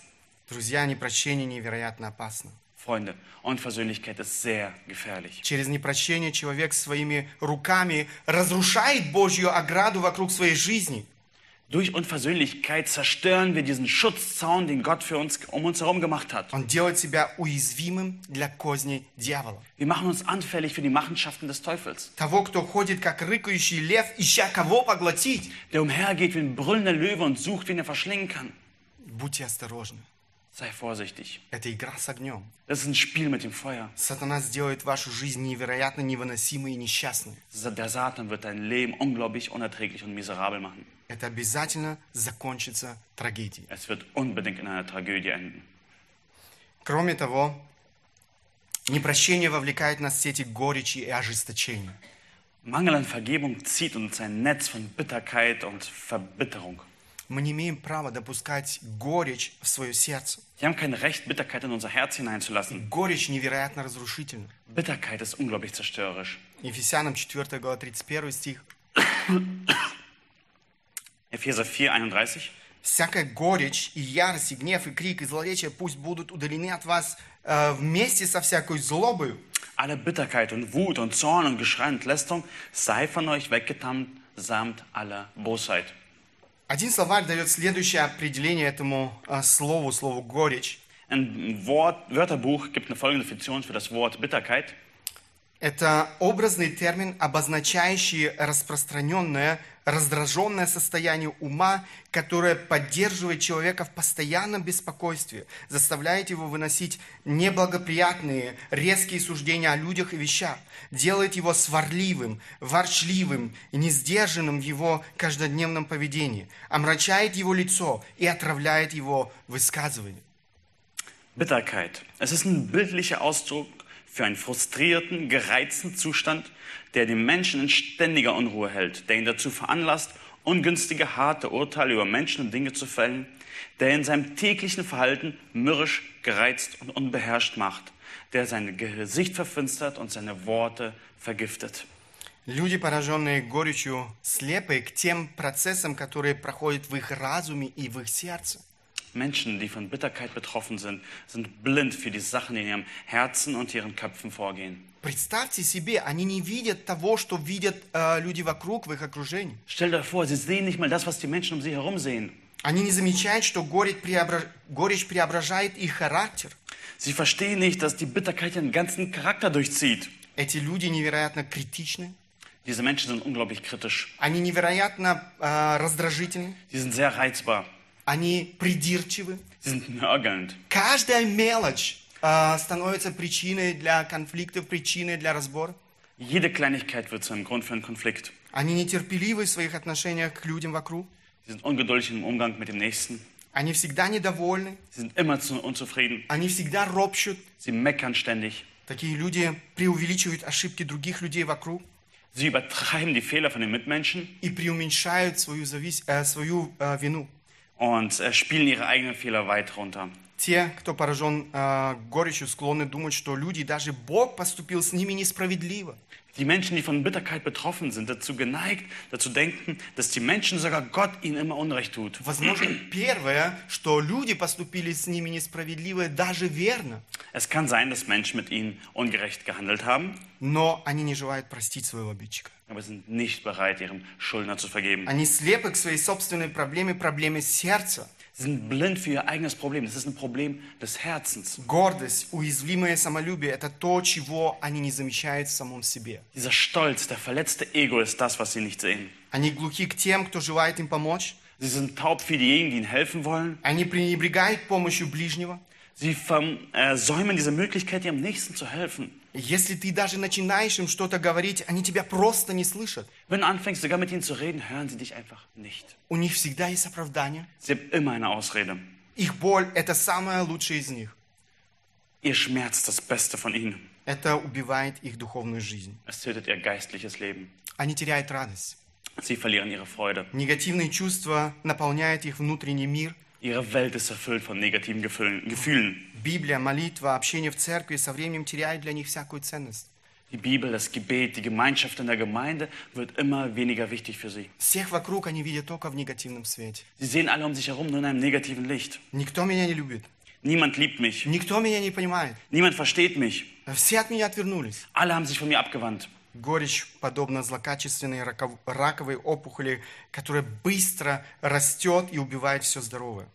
[SPEAKER 1] Друзья, непрощение невероятно опасно.
[SPEAKER 2] Freunde, Unversöhnlichkeit ist sehr gefährlich.
[SPEAKER 1] Через непрощение человек своими руками разрушает Божью ограду вокруг своей жизни.
[SPEAKER 2] Durch Unversöhnlichkeit zerstören wir diesen Schutzzaun, den Gott für uns um uns herum gemacht hat.
[SPEAKER 1] Он делает себя уязвимым для козней дьявола.
[SPEAKER 2] Wir machen uns anfällig für die Machenschaften des Teufels,
[SPEAKER 1] Того, кто ходит как рыкающий лев, ища кого поглотить.
[SPEAKER 2] der umhergeht wie ein brüllender Löwe und sucht, wen er verschlingen kann.
[SPEAKER 1] Будьте осторожны.
[SPEAKER 2] Sei vorsichtig.
[SPEAKER 1] Это игра с огнем.
[SPEAKER 2] Das ist ein Spiel mit dem Feuer.
[SPEAKER 1] Сатана сделает вашу жизнь невероятно невыносимой и несчастной.
[SPEAKER 2] Der Satan wird dein Leben unglaublich unerträglich und miserabel machen.
[SPEAKER 1] Это обязательно закончится трагедией.
[SPEAKER 2] Es wird unbedingt in einer Tragödie enden.
[SPEAKER 1] Кроме того, непрощение вовлекает нас в сети горечи и ожесточения.
[SPEAKER 2] Mangel an Vergebung zieht uns ein Netz von Bitterkeit und Verbitterung.
[SPEAKER 1] Мы не имеем права допускать горечь в свое сердце.
[SPEAKER 2] Wir haben kein Recht, Bitterkeit in unser Herz hineinzulassen.
[SPEAKER 1] Горечь невероятно разрушительна.
[SPEAKER 2] Bitterkeit ist unglaublich zerstörerisch.
[SPEAKER 1] Ефесянам 4 глава 31 стих.
[SPEAKER 2] Epheser 4, 31.
[SPEAKER 1] «Всякая горечь и ярость, и гнев, и крик, и злоречие пусть будут удалены от вас э, вместе со всякой злобою,
[SPEAKER 2] Alle Bitterkeit und Wut und Zorn und Geschrei und Lästerung sei von euch weggetan, samt aller Bosheit.
[SPEAKER 1] Один словарь дает следующее определение этому э, слову, слову горечь.
[SPEAKER 2] Ein Wort, Wörterbuch gibt eine folgende Definition für das Wort Bitterkeit.
[SPEAKER 1] Это образный термин, обозначающий распространенное, раздраженное состояние ума, которое поддерживает человека в постоянном беспокойстве, заставляет его выносить неблагоприятные, резкие суждения о людях и вещах, делает его сварливым, ворчливым несдержанным в его каждодневном поведении, омрачает его лицо и отравляет его высказывания.
[SPEAKER 2] Bitterkeit. Es ist ein bildlicher Ausdruck für einen frustrierten, gereizten Zustand, der den Menschen in ständiger Unruhe hält, der ihn dazu veranlasst, ungünstige, harte Urteile über Menschen und Dinge zu fällen, der in seinem täglichen Verhalten mürrisch, gereizt und unbeherrscht macht, der sein Gesicht verfinstert und seine Worte vergiftet.
[SPEAKER 1] Люди, пораженные горечью, слепы к тем процессам, которые проходят в их разуме и в их сердце.
[SPEAKER 2] Menschen, die von Bitterkeit betroffen sind, sind blind für die Sachen, die in ihrem Herzen und ihren Köpfen vorgehen.
[SPEAKER 1] Представьте себе, они не видят того, что видят э, люди вокруг, в их окружении.
[SPEAKER 2] Stell dir vor, sie sehen nicht mal das, was die Menschen um sie herum sehen.
[SPEAKER 1] Они не замечают, что горечь, преобра- горечь преображает их характер.
[SPEAKER 2] Sie verstehen nicht, dass die Bitterkeit ihren ganzen Charakter durchzieht.
[SPEAKER 1] Эти люди невероятно критичны,
[SPEAKER 2] Diese Menschen sind unglaublich kritisch.
[SPEAKER 1] они невероятно э, раздражительны,
[SPEAKER 2] Sie sind sehr reizbar.
[SPEAKER 1] Они придирчивы. [laughs] Каждая мелочь э, становится причиной для конфликтов, причиной для разбора.
[SPEAKER 2] Jede Kleinigkeit wird zu einem Grund für einen Konflikt.
[SPEAKER 1] Они нетерпеливы в своих отношениях к людям вокруг.
[SPEAKER 2] Sie sind ungeduldig im Umgang mit dem Nächsten.
[SPEAKER 1] Они всегда недовольны,
[SPEAKER 2] Sie sind immer zu unzufrieden.
[SPEAKER 1] они всегда ропщут.
[SPEAKER 2] Sie meckern ständig.
[SPEAKER 1] Такие люди преувеличивают ошибки других людей вокруг.
[SPEAKER 2] Sie übertreiben die Fehler von den Mitmenschen
[SPEAKER 1] и преуменьшают свою, завис... э, свою э, вину.
[SPEAKER 2] Und äh, spielen ihre eigenen Fehler weit runter.
[SPEAKER 1] Те, кто поражен э, горечью, склонны думать, что люди, даже Бог поступил с ними несправедливо.
[SPEAKER 2] Die Menschen, die von Bitterkeit betroffen sind, dazu geneigt, dazu denken, dass die Menschen sogar Gott ihnen immer Unrecht tut.
[SPEAKER 1] Возможно, [clears throat] первое, что люди поступили с ними несправедливо, даже верно.
[SPEAKER 2] Es kann sein, dass Menschen mit ihnen ungerecht gehandelt haben,
[SPEAKER 1] Но они не желают простить своего обидчика.
[SPEAKER 2] aber sind nicht bereit, ihrem Schuldner zu vergeben.
[SPEAKER 1] Они слепы к своей собственной проблеме, проблеме сердца.
[SPEAKER 2] Sie sind blind für ihr eigenes Problem. Das ist ein Problem des Herzens.
[SPEAKER 1] Гордость, уязвимое самолюбие – это то, чего они не замечают в самом себе.
[SPEAKER 2] Dieser Stolz, der verletzte Ego ist das, was sie nicht sehen.
[SPEAKER 1] Они глухи к тем, кто желает им помочь.
[SPEAKER 2] Sie sind taub für diejenigen, die ihnen helfen wollen.
[SPEAKER 1] Они пренебрегают помощью ближнего.
[SPEAKER 2] Sie versäumen diese Möglichkeit, ihrem Nächsten zu helfen.
[SPEAKER 1] Если ты даже начинаешь им что-то говорить, они тебя просто не слышат.
[SPEAKER 2] Wenn du anfängst, sogar mit ihnen zu reden, hören sie dich einfach nicht.
[SPEAKER 1] У них всегда есть оправдание.
[SPEAKER 2] Sie haben immer eine Ausrede.
[SPEAKER 1] Их боль – это самое лучшее из них.
[SPEAKER 2] Ihr Schmerz das Beste von ihnen.
[SPEAKER 1] Это убивает их духовную жизнь.
[SPEAKER 2] Es tötet ihr geistliches Leben.
[SPEAKER 1] Они теряют радость.
[SPEAKER 2] Sie verlieren ihre Freude.
[SPEAKER 1] Негативные чувства наполняют их внутренний мир.
[SPEAKER 2] Ihre Welt ist erfüllt von negativen Gefühlen. Gefühlen.
[SPEAKER 1] Библия, молитва, общение в церкви со временем теряют для них всякую ценность.
[SPEAKER 2] Die Bibel, das Gebet, die Gemeinschaft in der Gemeinde wird immer weniger wichtig für sie.
[SPEAKER 1] Всех вокруг они видят только в негативном свете.
[SPEAKER 2] Sie sehen alle um sich herum nur in einem negativen Licht.
[SPEAKER 1] Никто меня не любит.
[SPEAKER 2] Niemand liebt mich.
[SPEAKER 1] Никто меня не понимает.
[SPEAKER 2] Niemand versteht mich.
[SPEAKER 1] Все от меня отвернулись.
[SPEAKER 2] Alle haben sich von mir abgewandt.
[SPEAKER 1] Горечь подобна злокачественной раков- раковой опухоли, которая быстро растет и убивает все здоровое.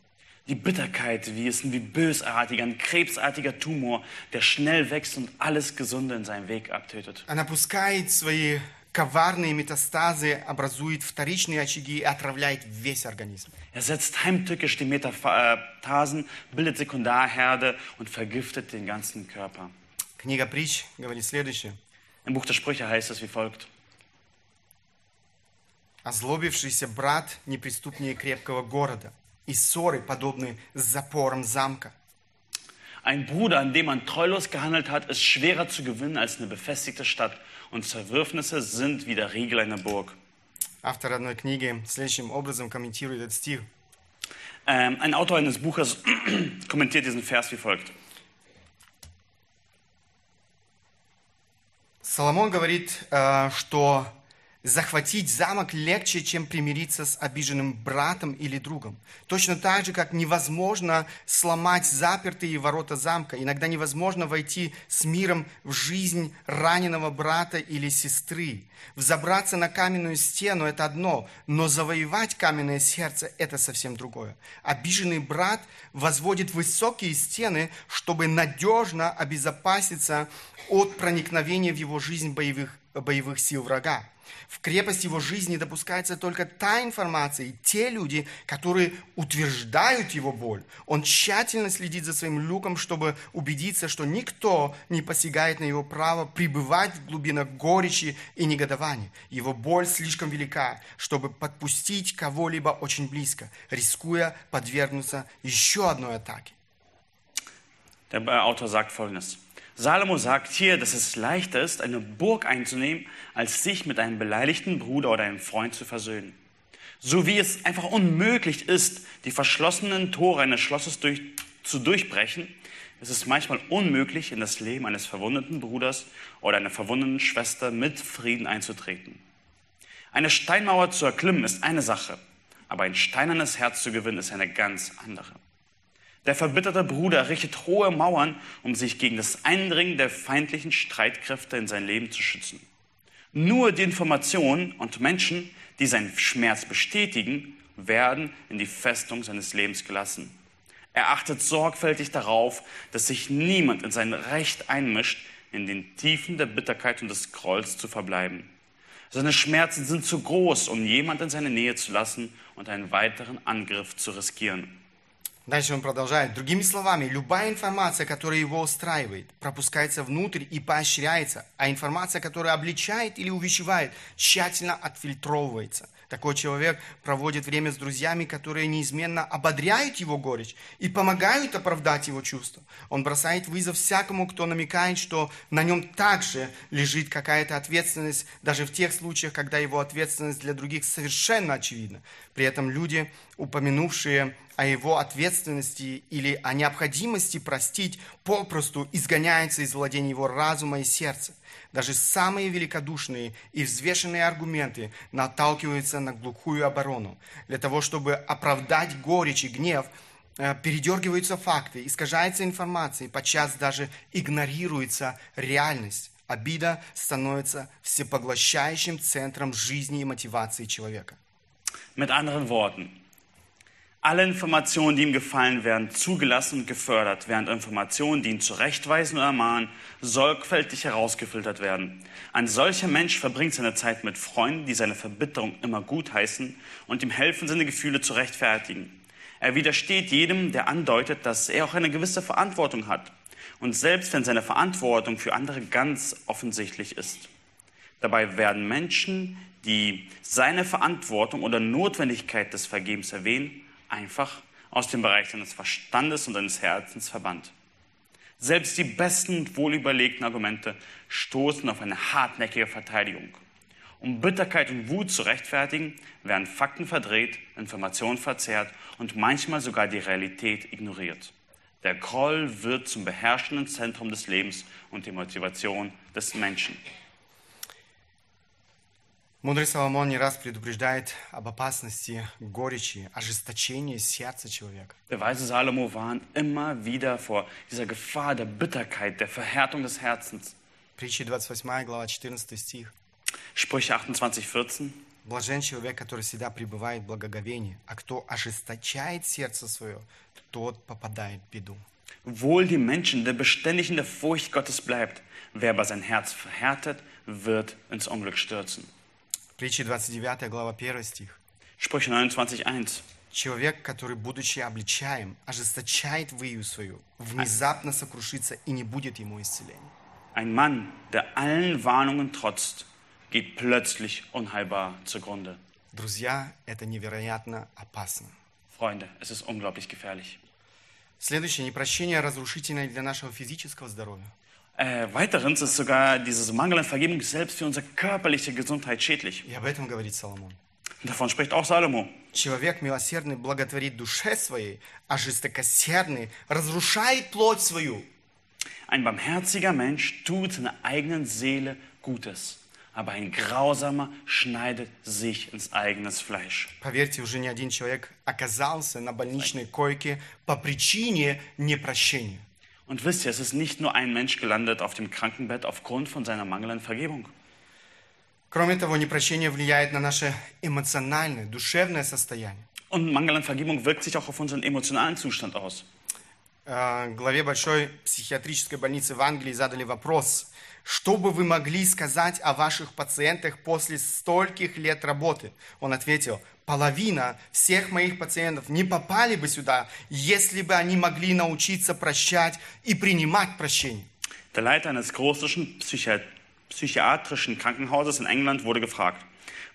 [SPEAKER 2] Die Bitterkeit, wie ein wie bösartiger, ein krebsartiger Tumor, der schnell wächst und alles Gesunde in seinem Weg abtötet.
[SPEAKER 1] Она пускает свои коварные метастазы, образует вторичные очаги и отравляет весь организм.
[SPEAKER 2] Er setzt heimtückisch die Metaphasen, bildet Sekundarherde und vergiftet den ganzen Körper.
[SPEAKER 1] Книга притч говорит следующее.
[SPEAKER 2] Im Buch der Sprüche heißt es wie folgt.
[SPEAKER 1] Озлобившийся брат неприступнее крепкого города, и ссоры подобны запорам замка.
[SPEAKER 2] Ein Bruder, an dem man treulos gehandelt hat, ist schwerer zu gewinnen als eine befestigte Stadt. Und Zerwürfnisse sind wie der Riegel einer Burg.
[SPEAKER 1] Автор одной книги следующим образом комментирует этот стих.
[SPEAKER 2] Ähm, ein Autor eines Buches [clears throat] kommentiert diesen Vers wie folgt.
[SPEAKER 1] Соломон говорит, э, что захватить замок легче, чем примириться с обиженным братом или другом. Точно так же, как невозможно сломать запертые ворота замка. Иногда невозможно войти с миром в жизнь раненого брата или сестры. Взобраться на каменную стену – это одно, но завоевать каменное сердце – это совсем другое. Обиженный брат возводит высокие стены, чтобы надежно обезопаситься от проникновения в его жизнь боевых, боевых сил врага. В крепость его жизни допускается только та информация и те люди, которые утверждают его боль. Он тщательно следит за своим люком, чтобы убедиться, что никто не посягает на его право пребывать в глубинах горечи и негодования. Его боль слишком велика, чтобы подпустить кого-либо очень близко, рискуя подвергнуться еще одной атаке.
[SPEAKER 2] Der Autor sagt folgendes. Salomo sagt hier, dass es leichter ist, eine Burg einzunehmen, als sich mit einem beleidigten Bruder oder einem Freund zu versöhnen. So wie es einfach unmöglich ist, die verschlossenen Tore eines Schlosses durch, zu durchbrechen, ist es manchmal unmöglich, in das Leben eines verwundeten Bruders oder einer verwundeten Schwester mit Frieden einzutreten. Eine Steinmauer zu erklimmen ist eine Sache, aber ein steinernes Herz zu gewinnen ist eine ganz andere. Der verbitterte Bruder errichtet hohe Mauern, um sich gegen das Eindringen der feindlichen Streitkräfte in sein Leben zu schützen. Nur die Informationen und Menschen, die seinen Schmerz bestätigen, werden in die Festung seines Lebens gelassen. Er achtet sorgfältig darauf, dass sich niemand in sein Recht einmischt, in den Tiefen der Bitterkeit und des Grolls zu verbleiben. Seine Schmerzen sind zu groß, um jemand in seine Nähe zu lassen und einen weiteren Angriff zu riskieren.
[SPEAKER 1] Дальше он продолжает. Другими словами, любая информация, которая его устраивает, пропускается внутрь и поощряется, а информация, которая обличает или увещевает, тщательно отфильтровывается. Такой человек проводит время с друзьями, которые неизменно ободряют его горечь и помогают оправдать его чувства. Он бросает вызов всякому, кто намекает, что на нем также лежит какая-то ответственность, даже в тех случаях, когда его ответственность для других совершенно очевидна. При этом люди, упомянувшие о его ответственности или о необходимости простить, попросту изгоняются из владения его разума и сердца. Даже самые великодушные и взвешенные аргументы наталкиваются на глухую оборону. Для того, чтобы оправдать горечь и гнев, э, передергиваются факты, искажается информация, и подчас даже игнорируется реальность. Обида становится всепоглощающим центром жизни и мотивации человека.
[SPEAKER 2] Mit anderen Worten, alle Informationen, die ihm gefallen, werden zugelassen und gefördert, während Informationen, die ihn zurechtweisen oder ermahnen, sorgfältig herausgefiltert werden. Ein solcher Mensch verbringt seine Zeit mit Freunden, die seine Verbitterung immer gutheißen und ihm helfen, seine Gefühle zu rechtfertigen. Er widersteht jedem, der andeutet, dass er auch eine gewisse Verantwortung hat. Und selbst wenn seine Verantwortung für andere ganz offensichtlich ist. Dabei werden Menschen, die seine Verantwortung oder Notwendigkeit des Vergebens erwähnen, einfach aus dem Bereich seines Verstandes und seines Herzens verbannt. Selbst die besten und wohlüberlegten Argumente stoßen auf eine hartnäckige Verteidigung. Um Bitterkeit und Wut zu rechtfertigen, werden Fakten verdreht, Informationen verzerrt und manchmal sogar die Realität ignoriert. Der Groll wird zum beherrschenden Zentrum des Lebens und die Motivation des Menschen.
[SPEAKER 1] Мудрый Соломон не раз предупреждает об опасности горечи, ожесточения сердца человека.
[SPEAKER 2] Der weise Salomo warnt immer wieder vor dieser Gefahr der Bitterkeit, der Verhärtung des Herzens.
[SPEAKER 1] Притча 28 глава 14 стих.
[SPEAKER 2] Sprüche 28, 14.
[SPEAKER 1] Блажен человек, который всегда пребывает в благоговении, а кто ожесточает сердце свое, тот попадает в беду.
[SPEAKER 2] Wohl die Menschen, der beständig in der Furcht Gottes bleibt. Wer aber sein Herz verhärtet, wird ins Unglück stürzen.
[SPEAKER 1] Притча 29 глава 1 стих.
[SPEAKER 2] Sprüche 29, 1.
[SPEAKER 1] Человек, который, будучи обличаем, ожесточает выю свою, внезапно сокрушится и не будет ему исцеления.
[SPEAKER 2] Ein Mann, der allen Warnungen trotzt, geht plötzlich unheilbar zugrunde.
[SPEAKER 1] Друзья, это невероятно опасно.
[SPEAKER 2] Freunde, es ist unglaublich gefährlich.
[SPEAKER 1] Следующее, непрощение разрушительное для нашего физического здоровья.
[SPEAKER 2] Äh, weiterens ist sogar dieses Mangel an Vergebung selbst für unsere körperliche Gesundheit schädlich.
[SPEAKER 1] И об этом говорит Соломон.
[SPEAKER 2] Davon spricht auch Salomo.
[SPEAKER 1] Человек милосердный благотворит душе своей, а жестокосердный разрушает плоть свою.
[SPEAKER 2] Ein barmherziger Mensch tut seiner eigenen Seele Gutes, aber ein grausamer schneidet sich ins eigenes Fleisch.
[SPEAKER 1] Поверьте, уже не один человек оказался на больничной койке по причине непрощения.
[SPEAKER 2] Und wisst ihr, es ist nicht nur ein Mensch gelandet auf dem Krankenbett aufgrund von seiner mangelnden Vergebung.
[SPEAKER 1] Кроме того, непрощение влияет на наше эмоциональное, душевное состояние.
[SPEAKER 2] Und Mangel an Vergebung wirkt sich auch auf unseren emotionalen Zustand aus.
[SPEAKER 1] Э, главе большой психиатрической больницы в Англии задали вопрос, что бы вы могли сказать о ваших пациентах после стольких лет работы? Он ответил, половина всех моих пациентов не попали бы сюда, если бы они могли научиться прощать и принимать прощение.
[SPEAKER 2] Der Leiter eines großen Psychi psychiatrischen Krankenhauses in England wurde gefragt,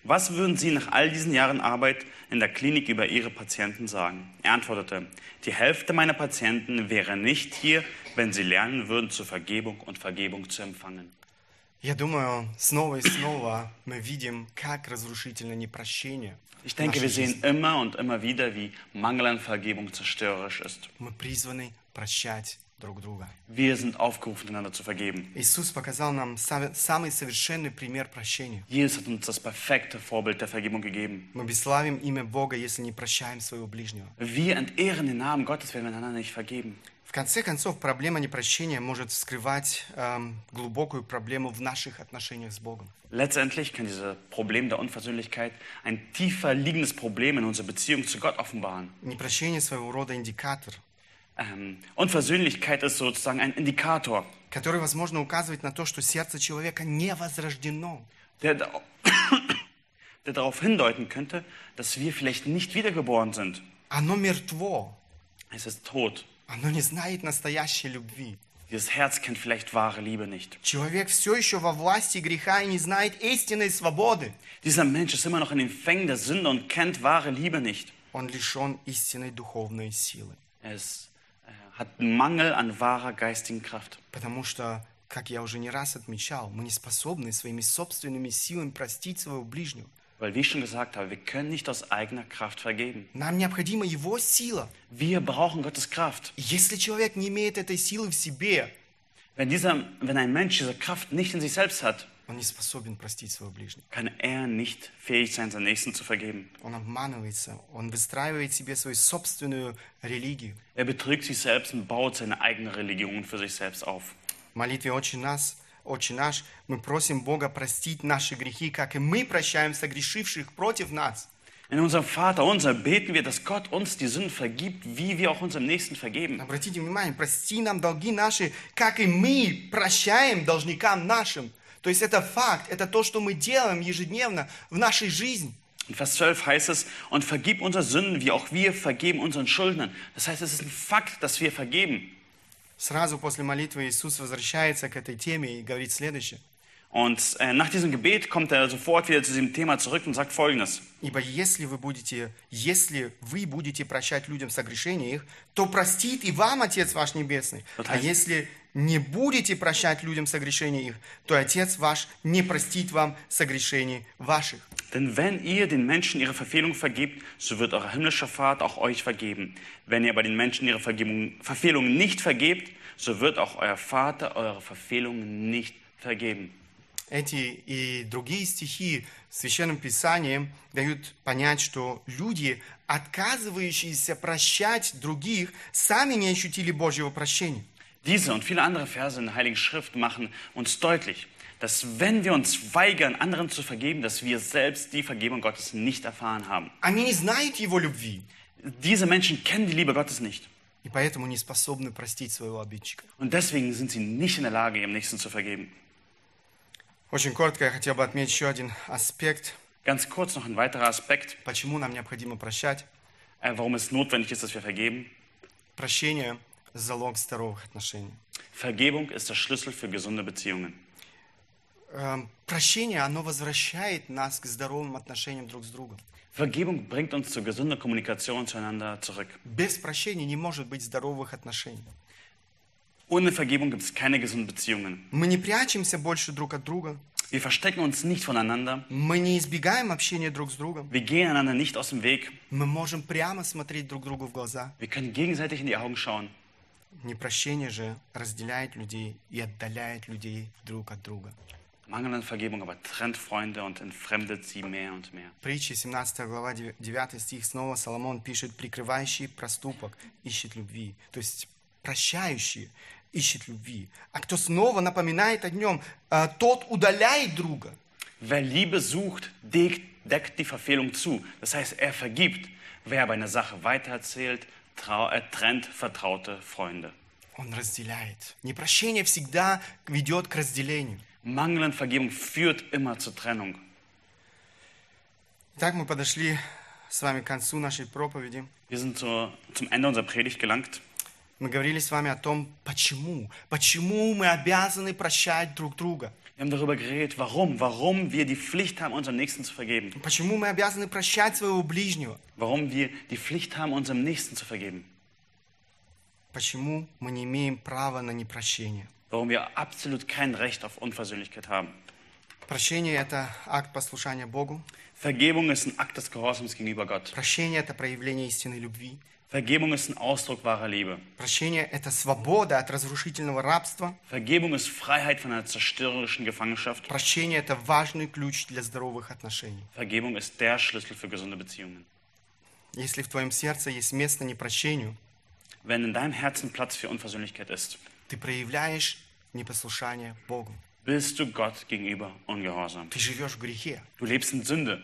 [SPEAKER 2] was würden Sie nach all diesen Jahren Arbeit in der Klinik über Ihre Patienten sagen? Er antwortete, die Hälfte meiner Patienten wäre nicht hier, wenn sie lernen würden, zur Vergebung und Vergebung zu empfangen.
[SPEAKER 1] Я думаю, снова и снова мы видим, как разрушительно непрощение.
[SPEAKER 2] Ich
[SPEAKER 1] в
[SPEAKER 2] denke, wir
[SPEAKER 1] нашей
[SPEAKER 2] sehen
[SPEAKER 1] жизни.
[SPEAKER 2] immer und immer wieder, wie Mangel an Vergebung zerstörerisch ist.
[SPEAKER 1] Мы призваны прощать друг друга.
[SPEAKER 2] Wir sind aufgerufen, einander zu vergeben.
[SPEAKER 1] Иисус показал нам са- самый совершенный пример прощения.
[SPEAKER 2] Jesus hat uns das perfekte Vorbild der Vergebung gegeben.
[SPEAKER 1] Мы бесславим имя Бога, если не прощаем своего ближнего.
[SPEAKER 2] Wir entehren den Namen Gottes, wenn wir einander nicht vergeben.
[SPEAKER 1] В конце концов, проблема непрощения может вскрывать эм, глубокую проблему в наших отношениях с Богом.
[SPEAKER 2] Letztendlich kann dieses Problem der Unversöhnlichkeit ein tiefer liegendes Problem in unserer Beziehung zu Gott offenbaren.
[SPEAKER 1] Непрощение своего рода индикатор,
[SPEAKER 2] Ähm, Unversöhnlichkeit ist sozusagen ein Indikator,
[SPEAKER 1] который, возможно, указывает на то, что сердце человека не возрождено.
[SPEAKER 2] der, da- [coughs] der darauf hindeuten könnte, dass wir vielleicht nicht wiedergeboren sind.
[SPEAKER 1] Оно мертво.
[SPEAKER 2] Es ist tot.
[SPEAKER 1] Оно не знает настоящей любви.
[SPEAKER 2] Dieses Herz kennt vielleicht wahre Liebe nicht.
[SPEAKER 1] Человек все еще во власти греха и не знает истинной свободы.
[SPEAKER 2] Dieser Mensch ist immer noch in den Fängen der Sünde und kennt wahre Liebe nicht.
[SPEAKER 1] Он лишен истинной духовной силы.
[SPEAKER 2] Er ist, äh, hat Mangel an wahrer geistigen Kraft.
[SPEAKER 1] Потому что, как я уже не раз отмечал, мы не способны своими собственными силами простить своего ближнего.
[SPEAKER 2] Weil, wie ich schon gesagt habe, wir können nicht aus eigener Kraft vergeben.
[SPEAKER 1] Нам необходима его сила.
[SPEAKER 2] Wir brauchen Gottes Kraft.
[SPEAKER 1] И Если человек не имеет этой силы в себе,
[SPEAKER 2] Wenn, dieser, wenn ein Mensch diese Kraft nicht in sich selbst hat,
[SPEAKER 1] он не способен простить своего ближнего.
[SPEAKER 2] kann er nicht fähig sein, seinen Nächsten zu vergeben.
[SPEAKER 1] Он обманывается, он выстраивает себе свою собственную религию.
[SPEAKER 2] Er betrügt sich selbst und baut seine eigene Religion für sich selbst auf.
[SPEAKER 1] В молитве «Отче нас», «Отче наш» мы просим Бога простить наши грехи, как и мы прощаем согрешивших против нас.
[SPEAKER 2] In unserem Vater unser beten wir, dass Gott uns die Sünden vergibt, wie wir auch unserem Nächsten vergeben.
[SPEAKER 1] Обратите внимание, прости нам долги наши, как и мы прощаем должникам нашим. То есть это факт, это то, что мы делаем ежедневно в нашей жизни.
[SPEAKER 2] In Vers 12 heißt es, und vergib unsere Sünden, wie auch wir vergeben unseren Schuldnern. Das heißt, es ist ein Fakt, dass wir vergeben.
[SPEAKER 1] Сразу после молитвы Иисус возвращается к этой теме и говорит следующее.
[SPEAKER 2] Und äh, nach diesem Gebet kommt er sofort wieder zu diesem Thema zurück und sagt Folgendes.
[SPEAKER 1] Ибо если вы будете, если вы будете прощать людям согрешения их, то простит и вам Отец ваш Небесный.
[SPEAKER 2] Вот
[SPEAKER 1] А
[SPEAKER 2] это-
[SPEAKER 1] если не будете прощать людям согрешения их, то Отец ваш не простит вам согрешений ваших.
[SPEAKER 2] Denn wenn ihr den Menschen ihre Verfehlung vergebt, so wird euer himmlischer Vater auch euch vergeben. Wenn ihr aber den Menschen ihre Vergebung, Verfehlungen nicht vergebt, so wird auch euer Vater eure Verfehlungen nicht vergeben.
[SPEAKER 1] Эти и другие стихи в Священном Писании дают понять, что люди, отказывающиеся прощать других, сами не ощутили Божьего прощения.
[SPEAKER 2] Diese und viele andere Verse in der Heiligen Schrift machen uns deutlich, dass wenn wir uns weigern, anderen zu vergeben, dass wir selbst die Vergebung Gottes nicht erfahren haben.
[SPEAKER 1] Они не знают Его любви,
[SPEAKER 2] Diese Menschen kennen die Liebe Gottes nicht.
[SPEAKER 1] и поэтому не способны простить своего обидчика.
[SPEAKER 2] Und deswegen sind sie nicht in der Lage, ihrem Nächsten zu vergeben.
[SPEAKER 1] Очень коротко я хотел бы отметить еще один аспект,
[SPEAKER 2] Ganz kurz noch ein weiterer Aspekt,
[SPEAKER 1] почему нам необходимо прощать.
[SPEAKER 2] äh, warum es notwendig ist, dass wir vergeben.
[SPEAKER 1] Прощение – залог здоровых отношений.
[SPEAKER 2] Vergebung ist der Schlüssel für gesunde Beziehungen.
[SPEAKER 1] Эм, Прощение, оно возвращает нас к здоровым отношениям друг с другом.
[SPEAKER 2] Vergebung bringt uns zu gesunder Kommunikation zueinander zurück.
[SPEAKER 1] Без прощения не может быть здоровых отношений.
[SPEAKER 2] Ohne Vergebung gibt es keine gesunden Beziehungen.
[SPEAKER 1] Мы не прячемся больше друг от друга.
[SPEAKER 2] Wir verstecken uns nicht voneinander.
[SPEAKER 1] Мы не избегаем общения друг с другом.
[SPEAKER 2] Wir gehen einander nicht aus dem Weg.
[SPEAKER 1] Мы можем прямо смотреть друг другу в глаза.
[SPEAKER 2] Wir können gegenseitig in die Augen schauen.
[SPEAKER 1] Непрощение же разделяет людей и отдаляет людей друг от друга.
[SPEAKER 2] Mangel an Vergebung aber trennt Freunde und entfremdet sie mehr und mehr.
[SPEAKER 1] Притча 17 глава 9 стих снова Соломон пишет, прикрывающий проступок ищет любви. То есть прощающий ищет любви. А кто снова напоминает о нем, а, тот удаляет друга.
[SPEAKER 2] Wer Liebe sucht, deckt, deckt die Verfehlung zu. Das heißt, er vergibt. Wer aber eine Sache weitererzählt, trau, er trennt vertraute Freunde.
[SPEAKER 1] Он разделяет. Непрощение всегда ведет к разделению.
[SPEAKER 2] Mangel an Vergebung führt immer zur Trennung.
[SPEAKER 1] Итак, мы подошли с вами к концу нашей проповеди.
[SPEAKER 2] Wir sind zur, zum Ende unserer Predigt gelangt.
[SPEAKER 1] Мы говорили с вами о том, почему. Почему мы обязаны прощать друг друга.
[SPEAKER 2] Wir haben darüber geredet, warum, warum wir die Pflicht haben, unserem Nächsten zu vergeben.
[SPEAKER 1] Почему мы обязаны прощать своего ближнего.
[SPEAKER 2] Warum wir die Pflicht haben, unserem Nächsten zu vergeben.
[SPEAKER 1] Почему мы не имеем права на непрощение.
[SPEAKER 2] Warum wir absolut kein Recht auf Unversöhnlichkeit haben.
[SPEAKER 1] Прощение – это акт послушания Богу.
[SPEAKER 2] Vergebung ist ein Akt des Gehorsams gegenüber Gott.
[SPEAKER 1] Прощение – это проявление истинной любви.
[SPEAKER 2] Vergebung ist ein Ausdruck wahrer Liebe.
[SPEAKER 1] Прощение – это свобода от разрушительного рабства.
[SPEAKER 2] Vergebung ist Freiheit von einer zerstörerischen Gefangenschaft.
[SPEAKER 1] Прощение – это важный ключ для здоровых отношений.
[SPEAKER 2] Vergebung ist der Schlüssel für gesunde Beziehungen.
[SPEAKER 1] Если в твоем сердце есть место непрощению,
[SPEAKER 2] Wenn in deinem Herzen Platz für Unversöhnlichkeit ist,
[SPEAKER 1] ты проявляешь непослушание Богу.
[SPEAKER 2] bist du Gott gegenüber ungehorsam.
[SPEAKER 1] Ты живешь в грехе.
[SPEAKER 2] Du lebst in Sünde.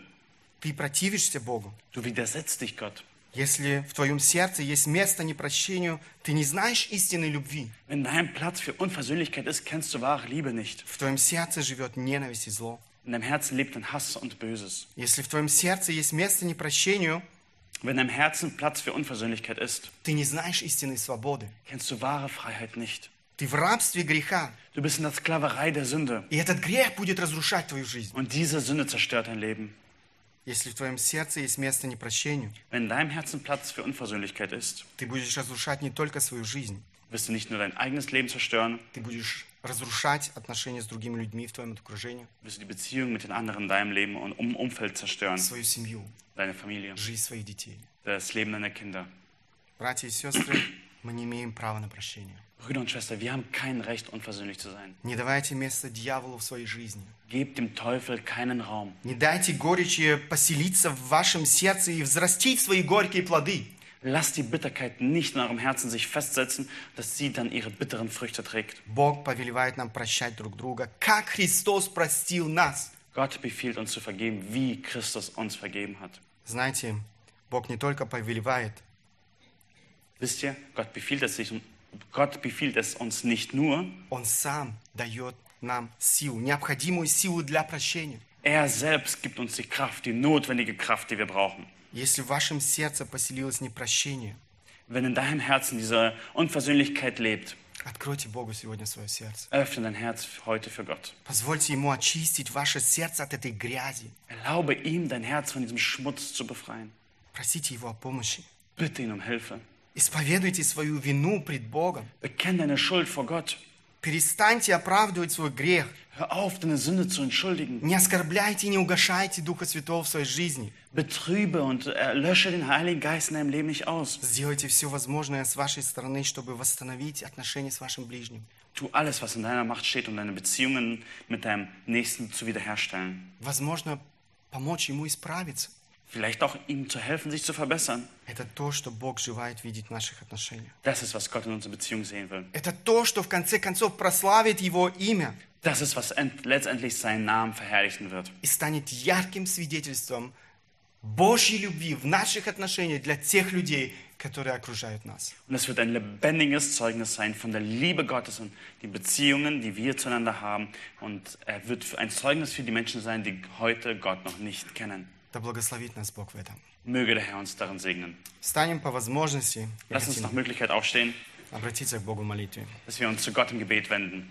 [SPEAKER 1] Ты противишься Богу.
[SPEAKER 2] Du widersetzt dich Gott.
[SPEAKER 1] Если в твоем сердце есть место непрощению, ты не знаешь истинной любви.
[SPEAKER 2] Wenn dein Platz für Unversöhnlichkeit ist, kennst du wahre Liebe nicht.
[SPEAKER 1] В твоем сердце живет ненависть и зло.
[SPEAKER 2] In deinem Herzen lebt ein Hass und Böses.
[SPEAKER 1] Если в твоем сердце есть место непрощению,
[SPEAKER 2] Wenn im Herzen Platz für Unversöhnlichkeit ist,
[SPEAKER 1] ты не знаешь истинной свободы.
[SPEAKER 2] kennst du wahre Freiheit nicht.
[SPEAKER 1] Ты в рабстве греха.
[SPEAKER 2] Du bist in der Sklaverei der Sünde.
[SPEAKER 1] И этот грех будет разрушать твою жизнь.
[SPEAKER 2] Und diese Sünde zerstört dein Leben.
[SPEAKER 1] Если в твоем сердце есть место непрощению,
[SPEAKER 2] Wenn in deinem Herzen Platz für Unversöhnlichkeit ist,
[SPEAKER 1] ты будешь разрушать не только свою жизнь,
[SPEAKER 2] wirst du nicht nur dein eigenes Leben zerstören,
[SPEAKER 1] ты будешь разрушать отношения с другими людьми в твоем окружении,
[SPEAKER 2] wirst du die Beziehung mit den anderen in deinem Leben und im Umfeld zerstören,
[SPEAKER 1] свою семью,
[SPEAKER 2] deine Familie,
[SPEAKER 1] жизнь своих детей.
[SPEAKER 2] das Leben deiner Kinder.
[SPEAKER 1] Братья и сестры, мы не имеем права на прощение.
[SPEAKER 2] Brüder und Schwestern, wir haben kein Recht, unversöhnlich zu sein.
[SPEAKER 1] Не давайте место дьяволу в своей жизни.
[SPEAKER 2] Gebt dem Teufel keinen Raum.
[SPEAKER 1] Не дайте горечи поселиться в вашем сердце и взрастить свои горькие плоды.
[SPEAKER 2] Lasst die Bitterkeit nicht in eurem Herzen sich festsetzen, dass sie dann ihre bitteren Früchte trägt.
[SPEAKER 1] Бог повелевает нам прощать друг друга, как Христос простил нас.
[SPEAKER 2] Gott befiehlt uns zu vergeben, wie Christus uns vergeben hat.
[SPEAKER 1] Знаете, Бог не только повелевает,
[SPEAKER 2] Wisst ihr, Gott befiehlt es, sich, Gott befiehlt es uns nicht nur,
[SPEAKER 1] Он сам дает нам силу, необходимую силу для прощения.
[SPEAKER 2] er selbst gibt uns die Kraft, die notwendige Kraft, die wir brauchen.
[SPEAKER 1] Если в вашем сердце поселилось непрощение,
[SPEAKER 2] Wenn in deinem Herzen diese Unversöhnlichkeit lebt,
[SPEAKER 1] откройте Богу сегодня свое сердце.
[SPEAKER 2] öffne dein Herz heute für Gott.
[SPEAKER 1] Позвольте Ему очистить ваше сердце от этой грязи.
[SPEAKER 2] Erlaube ihm, dein Herz von diesem Schmutz zu befreien.
[SPEAKER 1] Просите Его о помощи.
[SPEAKER 2] Bitte ihn um Hilfe.
[SPEAKER 1] Исповедуйте свою вину пред Богом.
[SPEAKER 2] Bekenn deine Schuld vor Gott.
[SPEAKER 1] Перестаньте оправдывать свой грех.
[SPEAKER 2] Hör auf, deine Sünde zu entschuldigen.
[SPEAKER 1] Не оскорбляйте и не угошайте Духа Святого в своей жизни.
[SPEAKER 2] Betrübe und äh, lösche den Heiligen Geist in deinem Leben nicht aus.
[SPEAKER 1] Сделайте все возможное с вашей стороны, чтобы восстановить отношения с вашим ближним.
[SPEAKER 2] Tu alles, was in deiner Macht steht, um deine Beziehungen mit deinem Nächsten zu wiederherstellen.
[SPEAKER 1] Возможно, помочь ему исправиться.
[SPEAKER 2] Vielleicht auch ihm zu helfen, sich zu verbessern.
[SPEAKER 1] Это то, что Бог желает видеть в наших отношениях.
[SPEAKER 2] Das ist, was Gott in unserer Beziehung sehen will.
[SPEAKER 1] Это то, что в конце концов прославит Его имя
[SPEAKER 2] Das ist, was end letztendlich seinen Namen verherrlichen wird.
[SPEAKER 1] и станет ярким свидетельством Божьей любви в наших отношениях для тех людей, которые окружают нас.
[SPEAKER 2] Und es wird ein lebendiges Zeugnis sein von der Liebe Gottes und die Beziehungen, die wir zueinander haben. Und er wird ein Zeugnis für die Menschen sein, die heute Gott noch nicht kennen.
[SPEAKER 1] Да благословит нас Бог в этом.
[SPEAKER 2] Möge der Herr uns darin segnen.
[SPEAKER 1] Встанем по возможности и
[SPEAKER 2] Lass uns
[SPEAKER 1] хотим
[SPEAKER 2] nach Möglichkeit aufstehen,
[SPEAKER 1] обратиться к Богу в молитве.
[SPEAKER 2] dass wir uns zu Gott im Gebet wenden.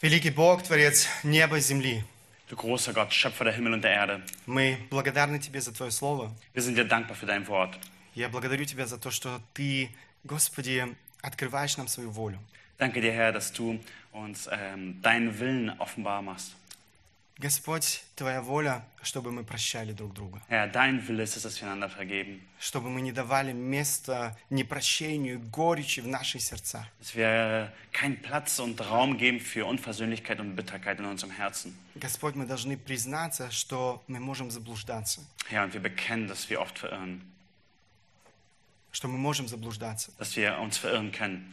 [SPEAKER 1] Великий Бог, Творец неба и земли,
[SPEAKER 2] Du großer Gott, Schöpfer der Himmel und der Erde,
[SPEAKER 1] мы благодарны Тебе за Твое Слово.
[SPEAKER 2] wir sind dir dankbar für dein Wort.
[SPEAKER 1] Я благодарю Тебя за то, что Ты, Господи, открываешь нам свою волю.
[SPEAKER 2] Danke dir, Herr, dass du uns ähm, deinen Willen offenbar machst.
[SPEAKER 1] Господь, Твоя воля, чтобы мы прощали друг друга,
[SPEAKER 2] Herr, dein Wille ist es, dass wir einander vergeben.
[SPEAKER 1] чтобы мы не давали места непрощению горечи в наших сердцах.
[SPEAKER 2] Dass wir keinen Platz und Raum geben für Unversöhnlichkeit und Bitterkeit in unserem Herzen.
[SPEAKER 1] Господь, мы должны признаться, что мы можем заблуждаться,
[SPEAKER 2] Herr, und wir bekennen, dass wir oft verirren,
[SPEAKER 1] что мы можем заблуждаться.
[SPEAKER 2] dass wir uns verirren können.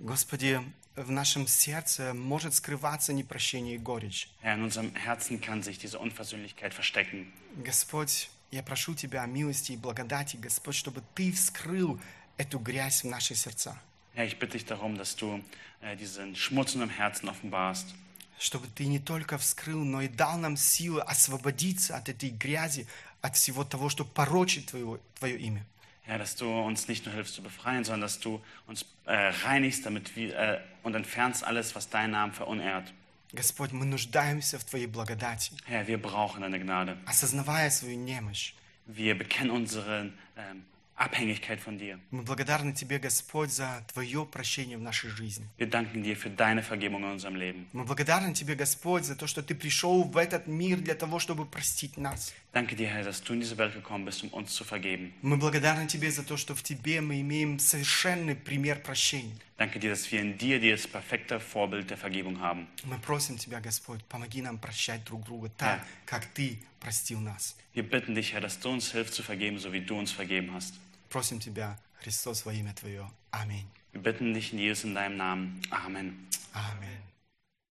[SPEAKER 1] Господи, в нашем сердце может скрываться непрощение и горечь.
[SPEAKER 2] Herr, in unserem Herzen kann sich diese Unversöhnlichkeit verstecken.
[SPEAKER 1] Господь, я прошу Тебя о милости и благодати, Господь, чтобы Ты вскрыл эту грязь в наших сердцах.
[SPEAKER 2] Herr, ich bitte dich darum, dass du äh, diesen Schmutz in unserem Herzen offenbarst.
[SPEAKER 1] Чтобы Ты не только вскрыл, но и дал нам силы освободиться от этой грязи, от всего того, что порочит Твое, Твое имя.
[SPEAKER 2] Herr, dass du uns nicht nur hilfst zu befreien, sondern dass du uns äh, reinigst damit wir, äh, und entfernst alles, was deinen Namen verunehrt.
[SPEAKER 1] Господь, мы нуждаемся в Твоей благодати,
[SPEAKER 2] Herr, wir brauchen deine Gnade.
[SPEAKER 1] осознавая свою немощь.
[SPEAKER 2] Wir bekennen unsere ähm, Abhängigkeit von dir.
[SPEAKER 1] Мы благодарны Тебе, Господь, за Твое прощение в нашей жизни.
[SPEAKER 2] Wir danken dir für deine Vergebung in unserem Leben.
[SPEAKER 1] Мы благодарны Тебе, Господь, за то, что Ты пришел в этот мир для того, чтобы простить нас.
[SPEAKER 2] Danke dir, Herr, dass du in diese Welt gekommen bist, um uns zu vergeben.
[SPEAKER 1] Мы благодарны Тебе за то, что в Тебе мы имеем совершенный пример прощения.
[SPEAKER 2] Danke dir, dass wir in dir das perfekte Vorbild der Vergebung haben.
[SPEAKER 1] Мы просим Тебя, Господь, помоги нам прощать друг друга так,
[SPEAKER 2] Да.
[SPEAKER 1] как Ты простил нас.
[SPEAKER 2] Wir bitten dich, Herr, dass du uns hilfst zu vergeben, so wie du uns vergeben hast.
[SPEAKER 1] Просим Тебя, Христос, во имя Твое. Аминь.
[SPEAKER 2] Wir bitten dich in Jesus in deinem Namen. Amen.
[SPEAKER 1] Аминь.